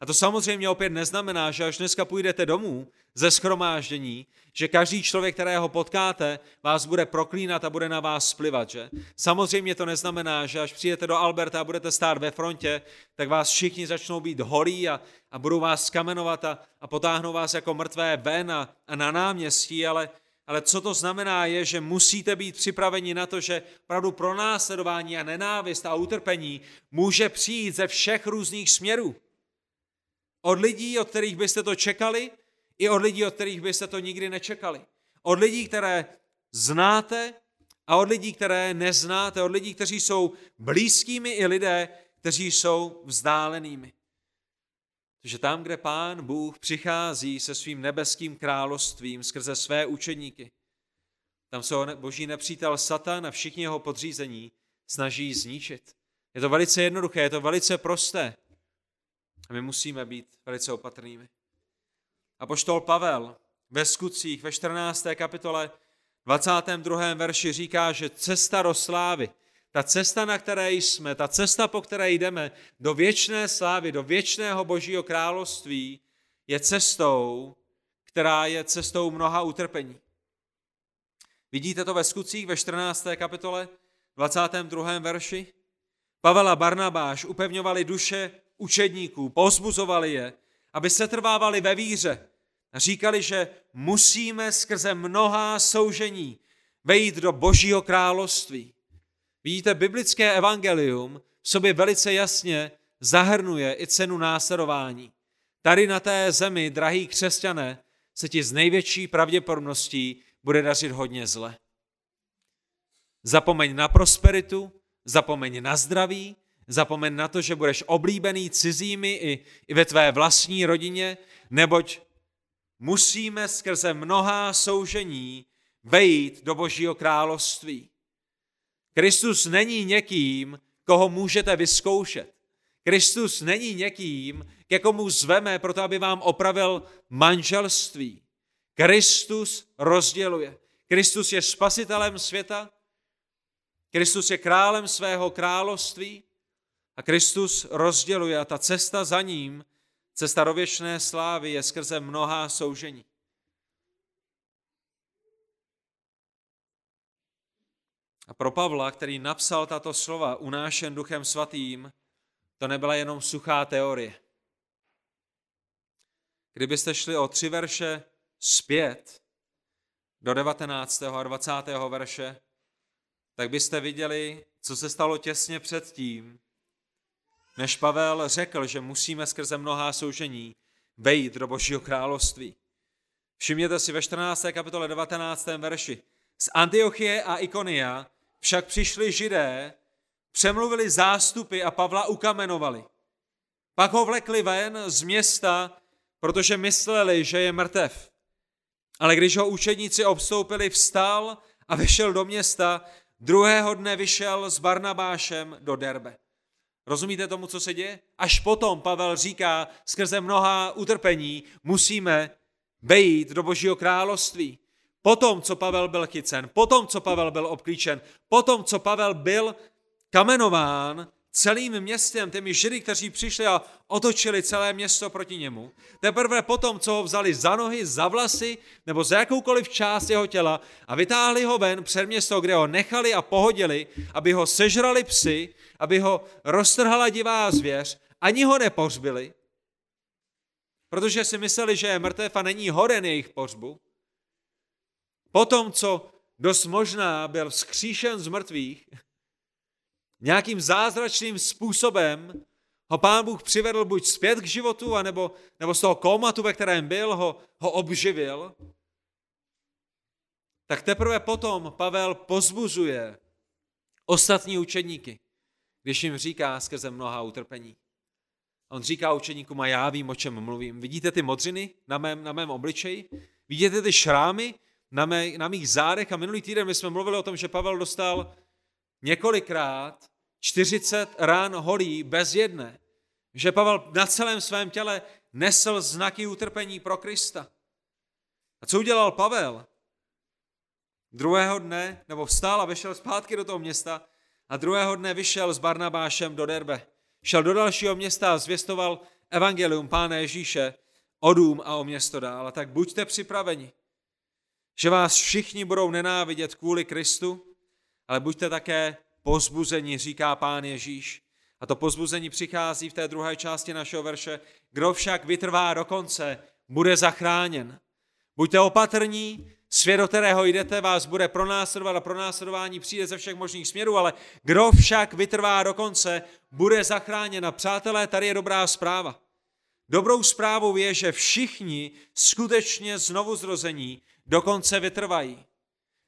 A: A to samozřejmě opět neznamená, že až dneska půjdete domů ze schromáždění, že každý člověk, kterého potkáte, vás bude proklínat a bude na vás splivat, že? Samozřejmě to neznamená, že až přijdete do Alberta a budete stát ve frontě, tak vás všichni začnou být holí a, a budou vás skamenovat a, a potáhnou vás jako mrtvé ven a, a na náměstí, ale, ale co to znamená je, že musíte být připraveni na to, že pravdu pro následování a nenávist a utrpení může přijít ze všech různých směrů. Od lidí, od kterých byste to čekali, i od lidí, od kterých byste to nikdy nečekali. Od lidí, které znáte a od lidí, které neznáte, od lidí, kteří jsou blízkými i lidé, kteří jsou vzdálenými. Takže tam, kde Pán Bůh přichází se svým nebeským královstvím skrze své učeníky, Tam se boží nepřítel Satan a všichni jeho podřízení snaží zničit. Je to velice jednoduché, je to velice prosté. A my musíme být velice opatrnými. A poštol Pavel ve skutcích ve 14. kapitole 22. verši říká, že cesta do slávy, ta cesta, na které jsme, ta cesta, po které jdeme do věčné slávy, do věčného božího království, je cestou, která je cestou mnoha utrpení. Vidíte to ve skutcích ve 14. kapitole 22. verši? Pavel a Barnabáš upevňovali duše učedníků, pozbuzovali je, aby se trvávali ve víře. A říkali, že musíme skrze mnohá soužení vejít do božího království. Vidíte, biblické evangelium v sobě velice jasně zahrnuje i cenu následování. Tady na té zemi, drahý křesťané, se ti z největší pravděpodobností bude dařit hodně zle. Zapomeň na prosperitu, zapomeň na zdraví, zapomeň na to, že budeš oblíbený cizími i, i ve tvé vlastní rodině, neboť musíme skrze mnohá soužení vejít do Božího království. Kristus není někým, koho můžete vyzkoušet. Kristus není někým, ke komu zveme proto, aby vám opravil manželství. Kristus rozděluje. Kristus je spasitelem světa, Kristus je králem svého království a Kristus rozděluje a ta cesta za ním, cesta do věčné slávy je skrze mnohá soužení. A pro Pavla, který napsal tato slova unášen duchem svatým, to nebyla jenom suchá teorie. Kdybyste šli o tři verše zpět do 19. a 20. verše, tak byste viděli, co se stalo těsně předtím, než Pavel řekl, že musíme skrze mnohá soužení vejít do Božího království. Všimněte si ve 14. kapitole 19. verši. Z Antiochie a Ikonia však přišli židé, přemluvili zástupy a Pavla ukamenovali. Pak ho vlekli ven z města, protože mysleli, že je mrtev. Ale když ho učedníci obstoupili, vstal a vyšel do města, druhého dne vyšel s Barnabášem do Derbe. Rozumíte tomu, co se děje? Až potom Pavel říká, skrze mnoha utrpení musíme vejít do Božího království. Potom, co Pavel byl chycen, potom, co Pavel byl obklíčen, potom, co Pavel byl kamenován celým městem, těmi židy, kteří přišli a otočili celé město proti němu. Teprve potom, co ho vzali za nohy, za vlasy nebo za jakoukoliv část jeho těla a vytáhli ho ven před město, kde ho nechali a pohodili, aby ho sežrali psy, aby ho roztrhala divá zvěř, ani ho nepořbili, protože si mysleli, že je mrtev a není hoden jejich pořbu. Potom, co dost možná byl vzkříšen z mrtvých, nějakým zázračným způsobem ho pán Bůh přivedl buď zpět k životu, anebo, nebo z toho komatu, ve kterém byl, ho, ho obživil, tak teprve potom Pavel pozbuzuje ostatní učedníky, když jim říká skrze mnoha utrpení. On říká učeníkům a já vím, o čem mluvím. Vidíte ty modřiny na mém, na mém obličeji? Vidíte ty šrámy na, mé, na mých zádech? A minulý týden my jsme mluvili o tom, že Pavel dostal několikrát 40 rán holí bez jedné. Že Pavel na celém svém těle nesl znaky utrpení pro Krista. A co udělal Pavel? Druhého dne, nebo vstal a vyšel zpátky do toho města a druhého dne vyšel s Barnabášem do Derbe. Šel do dalšího města a zvěstoval evangelium Pána Ježíše o dům a o město dál. A tak buďte připraveni, že vás všichni budou nenávidět kvůli Kristu, ale buďte také pozbuzení, říká pán Ježíš. A to pozbuzení přichází v té druhé části našeho verše. Kdo však vytrvá do konce, bude zachráněn. Buďte opatrní, svět, do kterého jdete, vás bude pronásledovat a pronásledování přijde ze všech možných směrů, ale kdo však vytrvá do konce, bude zachráněn. A přátelé, tady je dobrá zpráva. Dobrou zprávou je, že všichni skutečně znovu zrození dokonce vytrvají.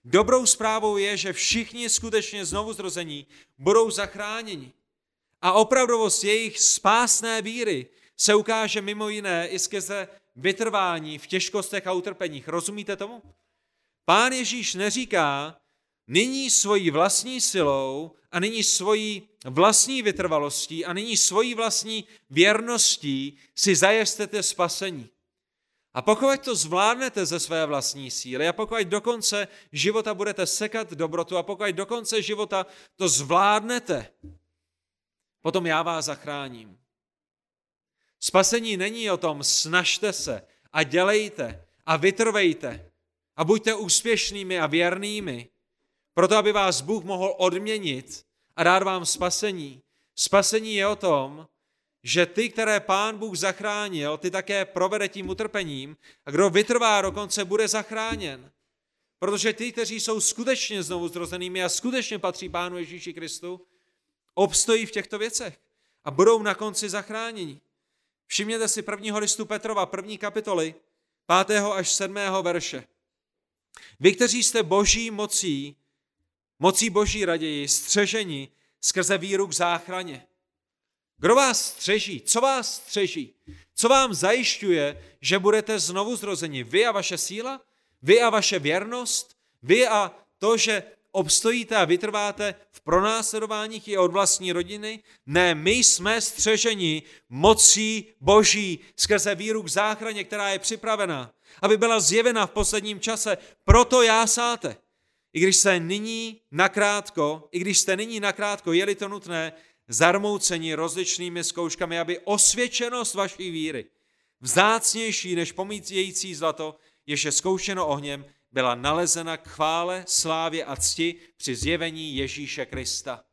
A: Dobrou zprávou je, že všichni skutečně znovu zrození budou zachráněni. A opravdovost jejich spásné víry se ukáže mimo jiné i skrze vytrvání v těžkostech a utrpeních. Rozumíte tomu? Pán Ježíš neříká, nyní svojí vlastní silou a nyní svojí vlastní vytrvalostí a nyní svojí vlastní věrností si zajistete spasení. A pokud to zvládnete ze své vlastní síly a pokud do konce života budete sekat dobrotu a pokud do konce života to zvládnete, potom já vás zachráním. Spasení není o tom, snažte se a dělejte a vytrvejte a buďte úspěšnými a věrnými, proto aby vás Bůh mohl odměnit a dát vám spasení. Spasení je o tom, že ty, které pán Bůh zachránil, ty také provede tím utrpením a kdo vytrvá dokonce bude zachráněn. Protože ty, kteří jsou skutečně znovu zrozenými a skutečně patří Pánu Ježíši Kristu, obstojí v těchto věcech a budou na konci zachráněni. Všimněte si prvního listu Petrova, první kapitoly, 5. až 7. verše. Vy, kteří jste boží mocí, mocí boží raději, střeženi skrze víru k záchraně. Kdo vás střeží? Co vás střeží? Co vám zajišťuje, že budete znovu zrozeni? Vy a vaše síla? Vy a vaše věrnost? Vy a to, že obstojíte a vytrváte v pronásledováních i od vlastní rodiny? Ne, my jsme střeženi mocí boží skrze víru k záchraně, která je připravená, aby byla zjevena v posledním čase. Proto jásáte. I když se nyní nakrátko, i když jste nyní nakrátko, je-li to nutné, zarmouceni rozličnými zkouškami, aby osvědčenost vaší víry, vzácnější než pomícející zlato, jež je zkoušeno ohněm, byla nalezena k chvále, slávě a cti při zjevení Ježíše Krista.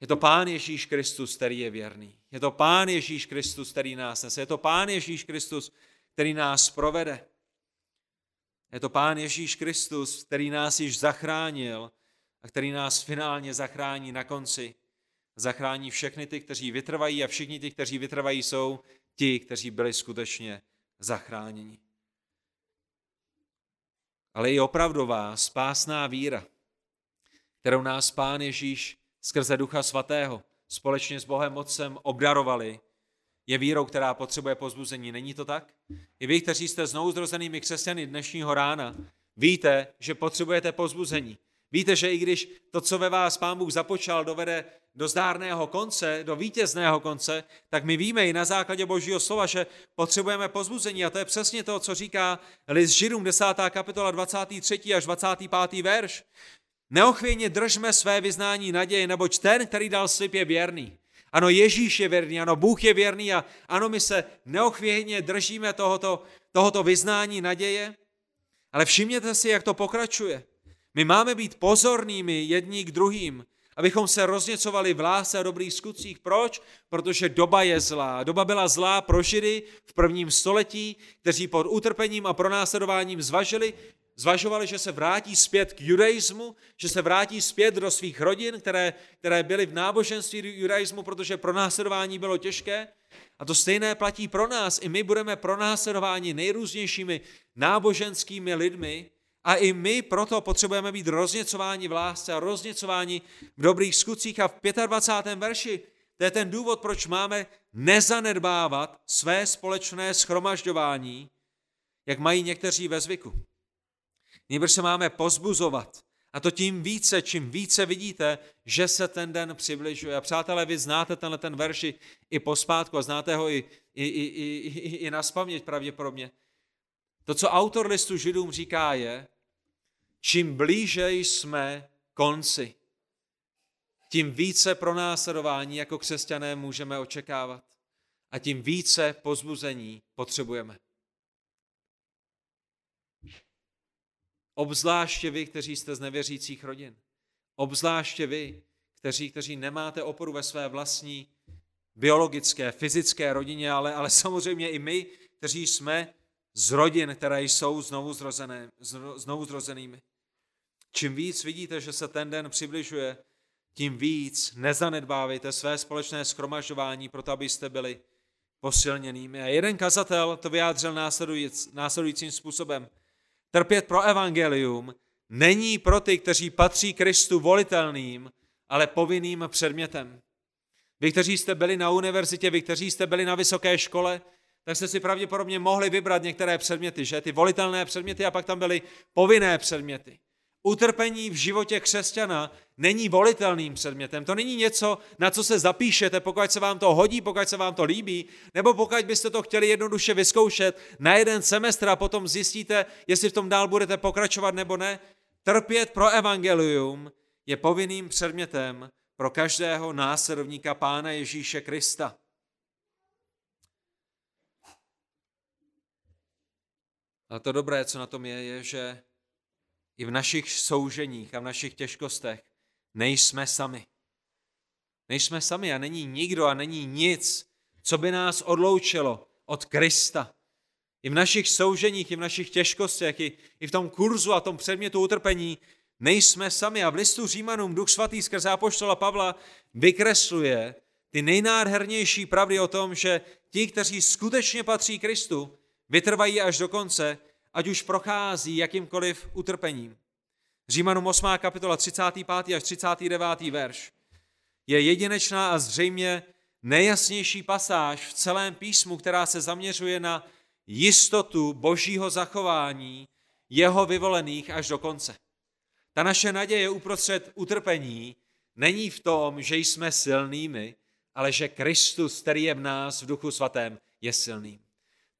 A: Je to Pán Ježíš Kristus, který je věrný. Je to Pán Ježíš Kristus, který nás nese. Je to Pán Ježíš Kristus, který nás provede. Je to Pán Ježíš Kristus, který nás již zachránil a který nás finálně zachrání na konci. Zachrání všechny ty, kteří vytrvají a všichni ty, kteří vytrvají, jsou ti, kteří byli skutečně zachráněni. Ale i opravdová spásná víra, kterou nás Pán Ježíš skrze Ducha Svatého společně s Bohem Otcem obdarovali, je vírou, která potřebuje pozbuzení. Není to tak? I vy, kteří jste znovu zrozenými křesťany dnešního rána, víte, že potřebujete pozbuzení. Víte, že i když to, co ve vás Pán Bůh započal, dovede do zdárného konce, do vítězného konce, tak my víme i na základě Božího slova, že potřebujeme pozbuzení. A to je přesně to, co říká list Židům 10. kapitola 23. až 25. verš. Neochvějně držme své vyznání naděje, neboť ten, který dal slib, je věrný. Ano, Ježíš je věrný, ano, Bůh je věrný a ano, my se neochvějně držíme tohoto, tohoto vyznání naděje, ale všimněte si, jak to pokračuje. My máme být pozornými jedni k druhým, abychom se rozněcovali v lásce a dobrých skutcích. Proč? Protože doba je zlá. Doba byla zlá pro Židy v prvním století, kteří pod utrpením a pronásledováním zvažili, zvažovali, že se vrátí zpět k judaismu, že se vrátí zpět do svých rodin, které, které byly v náboženství judaismu, protože pronásledování bylo těžké. A to stejné platí pro nás. I my budeme pronásledováni nejrůznějšími náboženskými lidmi, a i my proto potřebujeme být rozněcováni v lásce a rozněcováni v dobrých skutcích. A v 25. verši to je ten důvod, proč máme nezanedbávat své společné schromažďování, jak mají někteří ve zvyku. Nejbrž se máme pozbuzovat. A to tím více, čím více vidíte, že se ten den přibližuje. A přátelé, vy znáte tenhle ten verši i pospátku a znáte ho i, i, i, i, i na spaměť pravděpodobně. To, co autor listu židům říká, je, čím blíže jsme konci, tím více pronásledování jako křesťané můžeme očekávat a tím více pozbuzení potřebujeme. Obzvláště vy, kteří jste z nevěřících rodin. Obzvláště vy, kteří, kteří nemáte oporu ve své vlastní biologické, fyzické rodině, ale, ale samozřejmě i my, kteří jsme z rodin, které jsou znovu, zrozené, znovu zrozenými. Čím víc vidíte, že se ten den přibližuje, tím víc nezanedbávejte své společné schromažování, proto abyste byli posilněnými. A jeden kazatel to vyjádřil následujícím způsobem. Trpět pro evangelium není pro ty, kteří patří Kristu volitelným, ale povinným předmětem. Vy, kteří jste byli na univerzitě, vy, kteří jste byli na vysoké škole, tak jste si pravděpodobně mohli vybrat některé předměty, že? Ty volitelné předměty a pak tam byly povinné předměty. Utrpení v životě křesťana není volitelným předmětem. To není něco, na co se zapíšete, pokud se vám to hodí, pokud se vám to líbí, nebo pokud byste to chtěli jednoduše vyzkoušet na jeden semestr a potom zjistíte, jestli v tom dál budete pokračovat nebo ne. Trpět pro evangelium je povinným předmětem pro každého následovníka Pána Ježíše Krista. Ale to dobré, co na tom je, je, že i v našich souženích a v našich těžkostech nejsme sami. Nejsme sami a není nikdo a není nic, co by nás odloučilo od Krista. I v našich souženích, i v našich těžkostech, i, i v tom kurzu a tom předmětu utrpení nejsme sami. A v listu Římanům Duch Svatý skrze Apoštola Pavla vykresluje ty nejnádhernější pravdy o tom, že ti, kteří skutečně patří Kristu, vytrvají až do konce, ať už prochází jakýmkoliv utrpením. Římanům 8. kapitola 35. až 39. verš je jedinečná a zřejmě nejjasnější pasáž v celém písmu, která se zaměřuje na jistotu božího zachování jeho vyvolených až do konce. Ta naše naděje uprostřed utrpení není v tom, že jsme silnými, ale že Kristus, který je v nás v duchu svatém, je silným.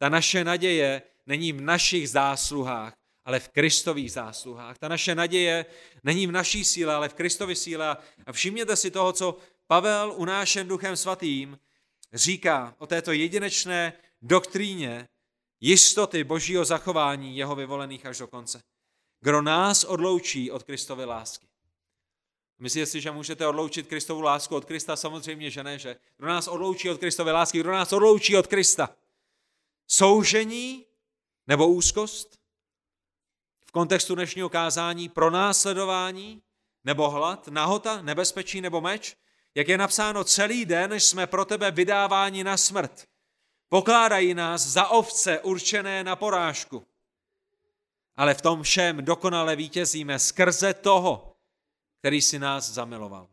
A: Ta naše naděje není v našich zásluhách, ale v Kristových zásluhách. Ta naše naděje není v naší síle, ale v Kristově síle. A všimněte si toho, co Pavel unášen duchem svatým říká o této jedinečné doktríně jistoty božího zachování jeho vyvolených až do konce. Kdo nás odloučí od Kristovy lásky? Myslíte si, že můžete odloučit Kristovu lásku od Krista? Samozřejmě, že ne, že? Kdo nás odloučí od Kristovy lásky? Kdo nás odloučí od Krista? Soužení nebo úzkost? V kontextu dnešního kázání pronásledování nebo hlad, nahota, nebezpečí nebo meč? Jak je napsáno, celý den jsme pro tebe vydáváni na smrt. Pokládají nás za ovce určené na porážku. Ale v tom všem dokonale vítězíme skrze toho, který si nás zamiloval.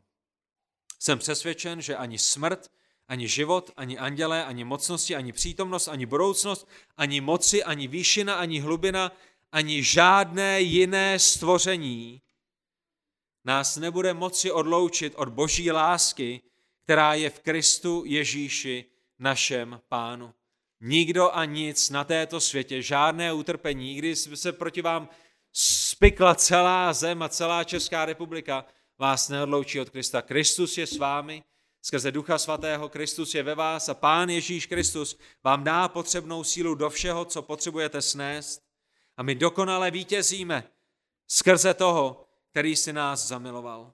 A: Jsem přesvědčen, že ani smrt, ani život, ani andělé, ani mocnosti, ani přítomnost, ani budoucnost, ani moci, ani výšina, ani hlubina, ani žádné jiné stvoření nás nebude moci odloučit od boží lásky, která je v Kristu Ježíši, našem pánu. Nikdo a nic na této světě, žádné utrpení, když se proti vám spikla celá zem a celá Česká republika, vás neodloučí od Krista. Kristus je s vámi, skrze Ducha Svatého Kristus je ve vás a Pán Ježíš Kristus vám dá potřebnou sílu do všeho, co potřebujete snést a my dokonale vítězíme skrze toho, který si nás zamiloval.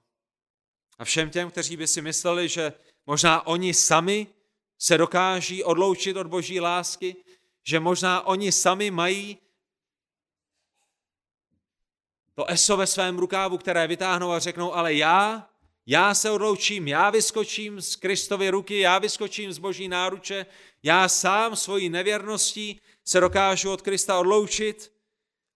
A: A všem těm, kteří by si mysleli, že možná oni sami se dokáží odloučit od boží lásky, že možná oni sami mají to eso ve svém rukávu, které vytáhnou a řeknou, ale já, já se odloučím, já vyskočím z Kristovy ruky, já vyskočím z boží náruče, já sám svojí nevěrností se dokážu od Krista odloučit,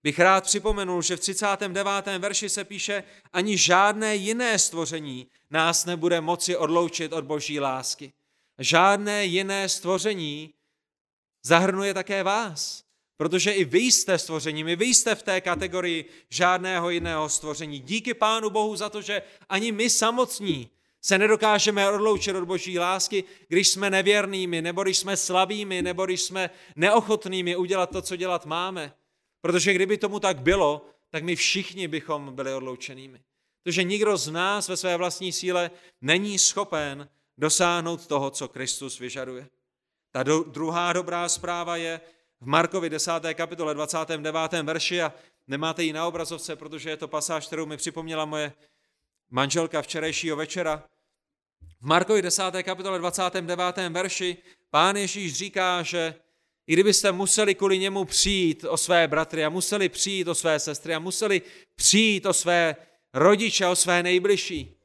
A: bych rád připomenul, že v 39. verši se píše, ani žádné jiné stvoření nás nebude moci odloučit od boží lásky. Žádné jiné stvoření zahrnuje také vás, protože i vy jste stvořením, i vy jste v té kategorii žádného jiného stvoření. Díky Pánu Bohu za to, že ani my samotní se nedokážeme odloučit od boží lásky, když jsme nevěrnými, nebo když jsme slabými, nebo když jsme neochotnými udělat to, co dělat máme. Protože kdyby tomu tak bylo, tak my všichni bychom byli odloučenými. Protože nikdo z nás ve své vlastní síle není schopen dosáhnout toho, co Kristus vyžaduje. Ta do, druhá dobrá zpráva je v Markovi 10. kapitole 29. verši a nemáte ji na obrazovce, protože je to pasáž, kterou mi připomněla moje manželka včerejšího večera. V Markovi 10. kapitole 29. verši pán Ježíš říká, že i kdybyste museli kvůli němu přijít o své bratry a museli přijít o své sestry a museli přijít o své rodiče, o své nejbližší,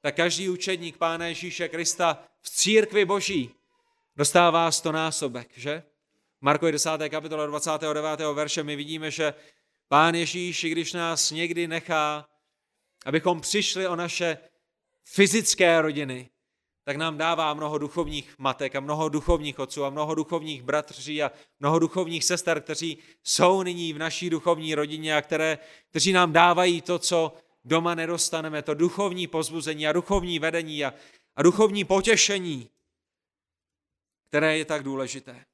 A: tak každý učedník Pána Ježíše Krista v církvi boží dostává sto násobek, že? Marko 10. kapitola 29. verše my vidíme, že Pán Ježíš, když nás někdy nechá, abychom přišli o naše fyzické rodiny, tak nám dává mnoho duchovních matek a mnoho duchovních otců a mnoho duchovních bratří a mnoho duchovních sester, kteří jsou nyní v naší duchovní rodině a které, kteří nám dávají to, co doma nedostaneme, to duchovní pozbuzení a duchovní vedení a, a duchovní potěšení, které je tak důležité.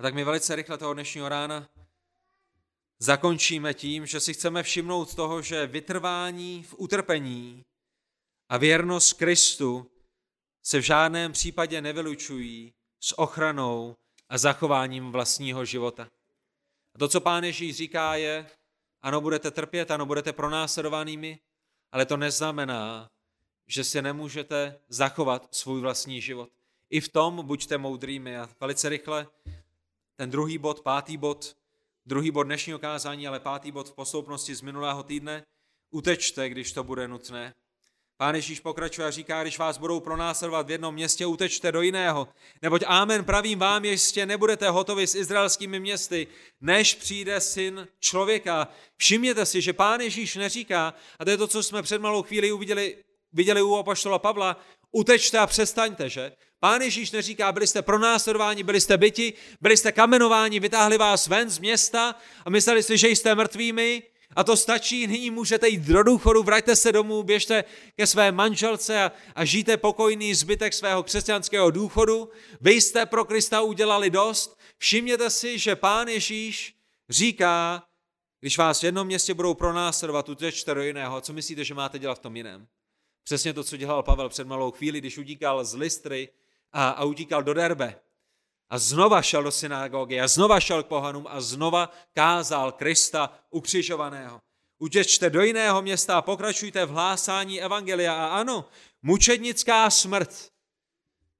A: A tak my velice rychle toho dnešního rána zakončíme tím, že si chceme všimnout toho, že vytrvání v utrpení a věrnost Kristu se v žádném případě nevylučují s ochranou a zachováním vlastního života. A to, co pán Ježíš říká, je, ano, budete trpět, ano, budete pronásledovanými, ale to neznamená, že si nemůžete zachovat svůj vlastní život. I v tom buďte moudrými a velice rychle ten druhý bod, pátý bod, druhý bod dnešního kázání, ale pátý bod v posloupnosti z minulého týdne, utečte, když to bude nutné. Pán Ježíš pokračuje a říká, když vás budou pronásledovat v jednom městě, utečte do jiného. Neboť ámen pravím vám, ještě nebudete hotovi s izraelskými městy, než přijde syn člověka. Všimněte si, že pán Ježíš neříká, a to je to, co jsme před malou chvíli uviděli, viděli u apoštola Pavla, utečte a přestaňte, že? Pán Ježíš neříká, byli jste pronásledováni, byli jste byti, byli jste kamenováni, vytáhli vás ven z města a mysleli si, že jste mrtvými, a to stačí, nyní můžete jít do důchodu, vraťte se domů, běžte ke své manželce a, a žijte pokojný zbytek svého křesťanského důchodu. Vy jste pro Krista udělali dost. Všimněte si, že pán Ježíš říká, když vás v jednom městě budou pronásledovat, utečte do jiného. Co myslíte, že máte dělat v tom jiném? Přesně to, co dělal Pavel před malou chvíli, když utíkal z Listry a, a utíkal do Derbe. A znova šel do synagogy a znova šel k pohanům a znova kázal Krista ukřižovaného. Utěčte do jiného města a pokračujte v hlásání evangelia. A ano, mučednická smrt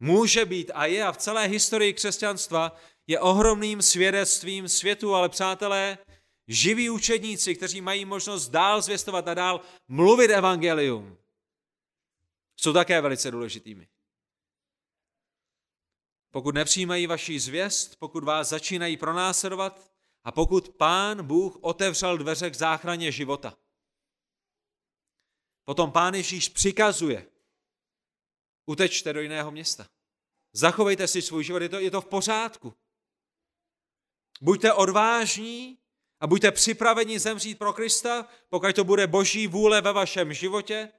A: může být a je a v celé historii křesťanstva je ohromným svědectvím světu, ale přátelé, živí učedníci, kteří mají možnost dál zvěstovat a dál mluvit evangelium, jsou také velice důležitými. Pokud nepřijímají vaši zvěst, pokud vás začínají pronásledovat a pokud pán Bůh otevřel dveře k záchraně života. Potom pán Ježíš přikazuje, utečte do jiného města. Zachovejte si svůj život, je to, je to v pořádku. Buďte odvážní a buďte připraveni zemřít pro Krista, pokud to bude boží vůle ve vašem životě,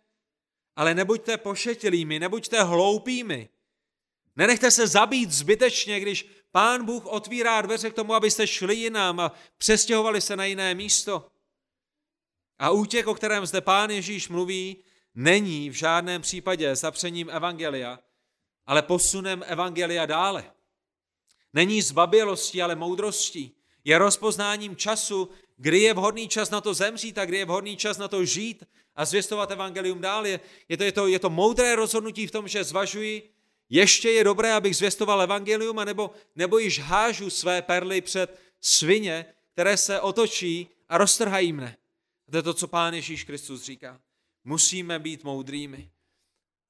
A: ale nebuďte pošetilými, nebuďte hloupými, Nenechte se zabít zbytečně, když pán Bůh otvírá dveře k tomu, abyste šli jinam a přestěhovali se na jiné místo. A útěk, o kterém zde pán Ježíš mluví, není v žádném případě zapřením evangelia, ale posunem evangelia dále. Není zbabělostí, ale moudrostí. Je rozpoznáním času, kdy je vhodný čas na to zemřít a kdy je vhodný čas na to žít a zvěstovat evangelium dál. Je, je, to, je, to, je to moudré rozhodnutí v tom, že zvažuji, ještě je dobré, abych zvěstoval evangelium, anebo, nebo již hážu své perly před svině, které se otočí a roztrhají mne. A to je to, co Pán Ježíš Kristus říká. Musíme být moudrými.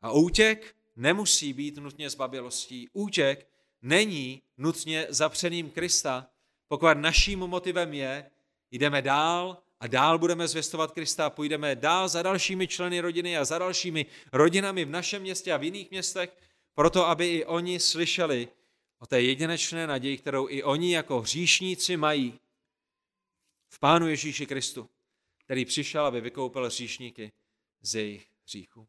A: A útěk nemusí být nutně zbabělostí. Útěk není nutně zapřeným Krista, pokud naším motivem je, jdeme dál a dál budeme zvěstovat Krista, půjdeme dál za dalšími členy rodiny a za dalšími rodinami v našem městě a v jiných městech, proto aby i oni slyšeli o té jedinečné naději, kterou i oni jako hříšníci mají v Pánu Ježíši Kristu, který přišel, aby vykoupil hříšníky z jejich hříchů.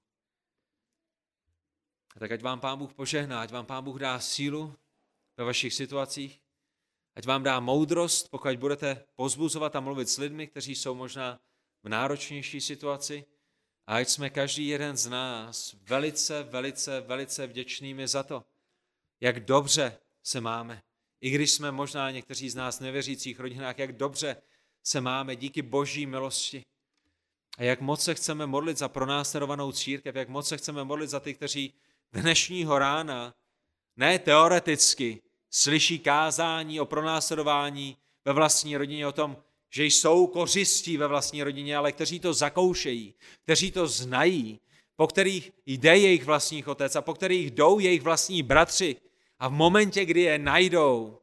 A: A tak ať vám Pán Bůh požehná, ať vám Pán Bůh dá sílu ve vašich situacích, ať vám dá moudrost, pokud budete pozbuzovat a mluvit s lidmi, kteří jsou možná v náročnější situaci, a ať jsme každý jeden z nás velice, velice, velice vděčnými za to, jak dobře se máme. I když jsme možná někteří z nás nevěřících rodinách, jak dobře se máme díky boží milosti. A jak moc se chceme modlit za pronásledovanou církev, jak moc se chceme modlit za ty, kteří dnešního rána ne teoreticky slyší kázání o pronásledování ve vlastní rodině, o tom, že jsou kořistí ve vlastní rodině, ale kteří to zakoušejí, kteří to znají, po kterých jde jejich vlastních otec a po kterých jdou jejich vlastní bratři a v momentě, kdy je najdou,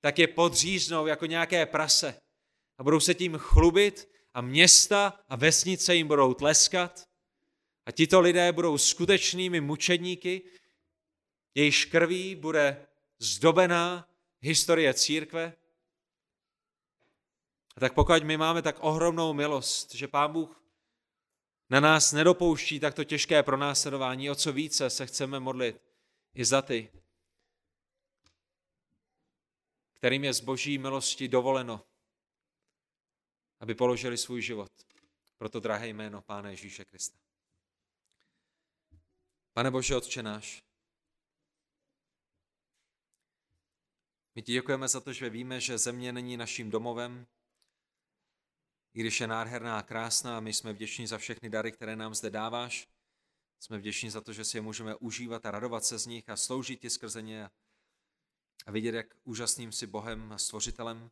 A: tak je podříznou jako nějaké prase a budou se tím chlubit a města a vesnice jim budou tleskat. A tito lidé budou skutečnými mučedníky, jejíž krví bude zdobená historie církve. A tak pokud my máme tak ohromnou milost, že Pán Bůh na nás nedopouští takto těžké pronásledování, o co více se chceme modlit i za ty, kterým je z boží milosti dovoleno, aby položili svůj život. Proto drahé jméno Pána Ježíše Krista. Pane Bože, Otče náš, my ti děkujeme za to, že víme, že země není naším domovem, i když je nádherná a krásná, my jsme vděční za všechny dary, které nám zde dáváš. Jsme vděční za to, že si je můžeme užívat a radovat se z nich a sloužit ti skrze ně a vidět, jak úžasným si Bohem a stvořitelem.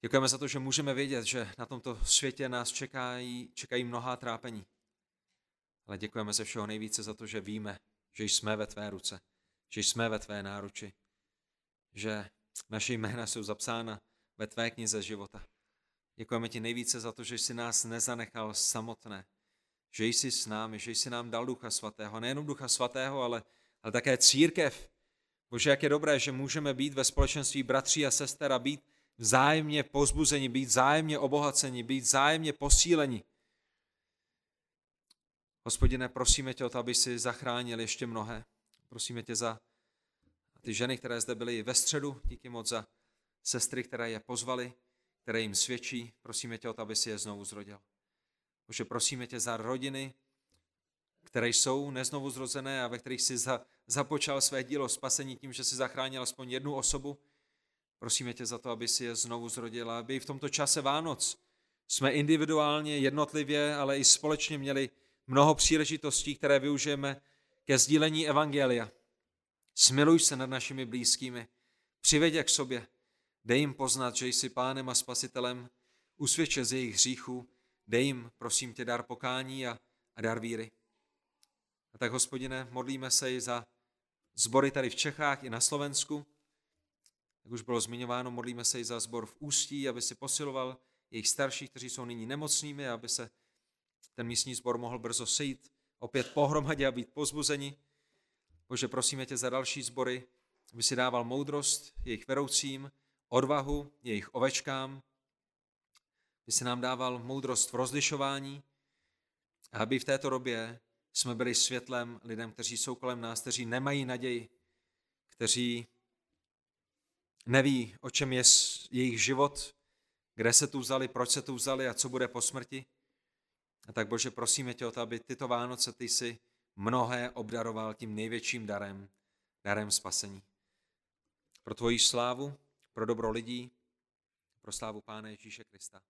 A: Děkujeme za to, že můžeme vědět, že na tomto světě nás čekají, čekají mnohá trápení. Ale děkujeme ze všeho nejvíce za to, že víme, že jsme ve tvé ruce, že jsme ve tvé náruči, že naše jména jsou zapsána ve tvé knize života. Děkujeme ti nejvíce za to, že jsi nás nezanechal samotné, že jsi s námi, že jsi nám dal Ducha Svatého. Nejenom Ducha Svatého, ale, ale také církev. Bože, jak je dobré, že můžeme být ve společenství bratří a sester a být vzájemně pozbuzeni, být vzájemně obohaceni, být vzájemně posíleni. Hospodine, prosíme tě o to, aby si zachránil ještě mnohé. Prosíme tě za ty ženy, které zde byly ve středu, díky moc za sestry, které je pozvali, které jim svědčí. Prosíme tě o to, aby si je znovu zrodil. Bože, prosíme tě za rodiny, které jsou neznovu zrozené a ve kterých si za, započal své dílo spasení tím, že si zachránil aspoň jednu osobu. Prosíme tě za to, aby si je znovu zrodil, aby v tomto čase Vánoc jsme individuálně, jednotlivě, ale i společně měli mnoho příležitostí, které využijeme ke sdílení Evangelia. Smiluj se nad našimi blízkými, přiveď k sobě, Dej jim poznat, že jsi pánem a spasitelem, usvědče z jejich hříchů, dej jim, prosím tě, dar pokání a, a dar víry. A tak, hospodine, modlíme se i za sbory tady v Čechách i na Slovensku. Jak už bylo zmiňováno, modlíme se i za sbor v Ústí, aby si posiloval jejich starší, kteří jsou nyní nemocnými, aby se ten místní sbor mohl brzo sejít opět pohromadě a být pozbuzeni. Bože, prosíme tě za další sbory, aby si dával moudrost jejich vedoucím, odvahu jejich ovečkám, aby se nám dával moudrost v rozlišování a aby v této době jsme byli světlem lidem, kteří jsou kolem nás, kteří nemají naději, kteří neví, o čem je jejich život, kde se tu vzali, proč se tu vzali a co bude po smrti. A tak Bože, prosíme tě o to, aby tyto Vánoce ty si mnohé obdaroval tím největším darem, darem spasení. Pro tvoji slávu pro dobro lidí, pro slávu Pána Ježíše Krista.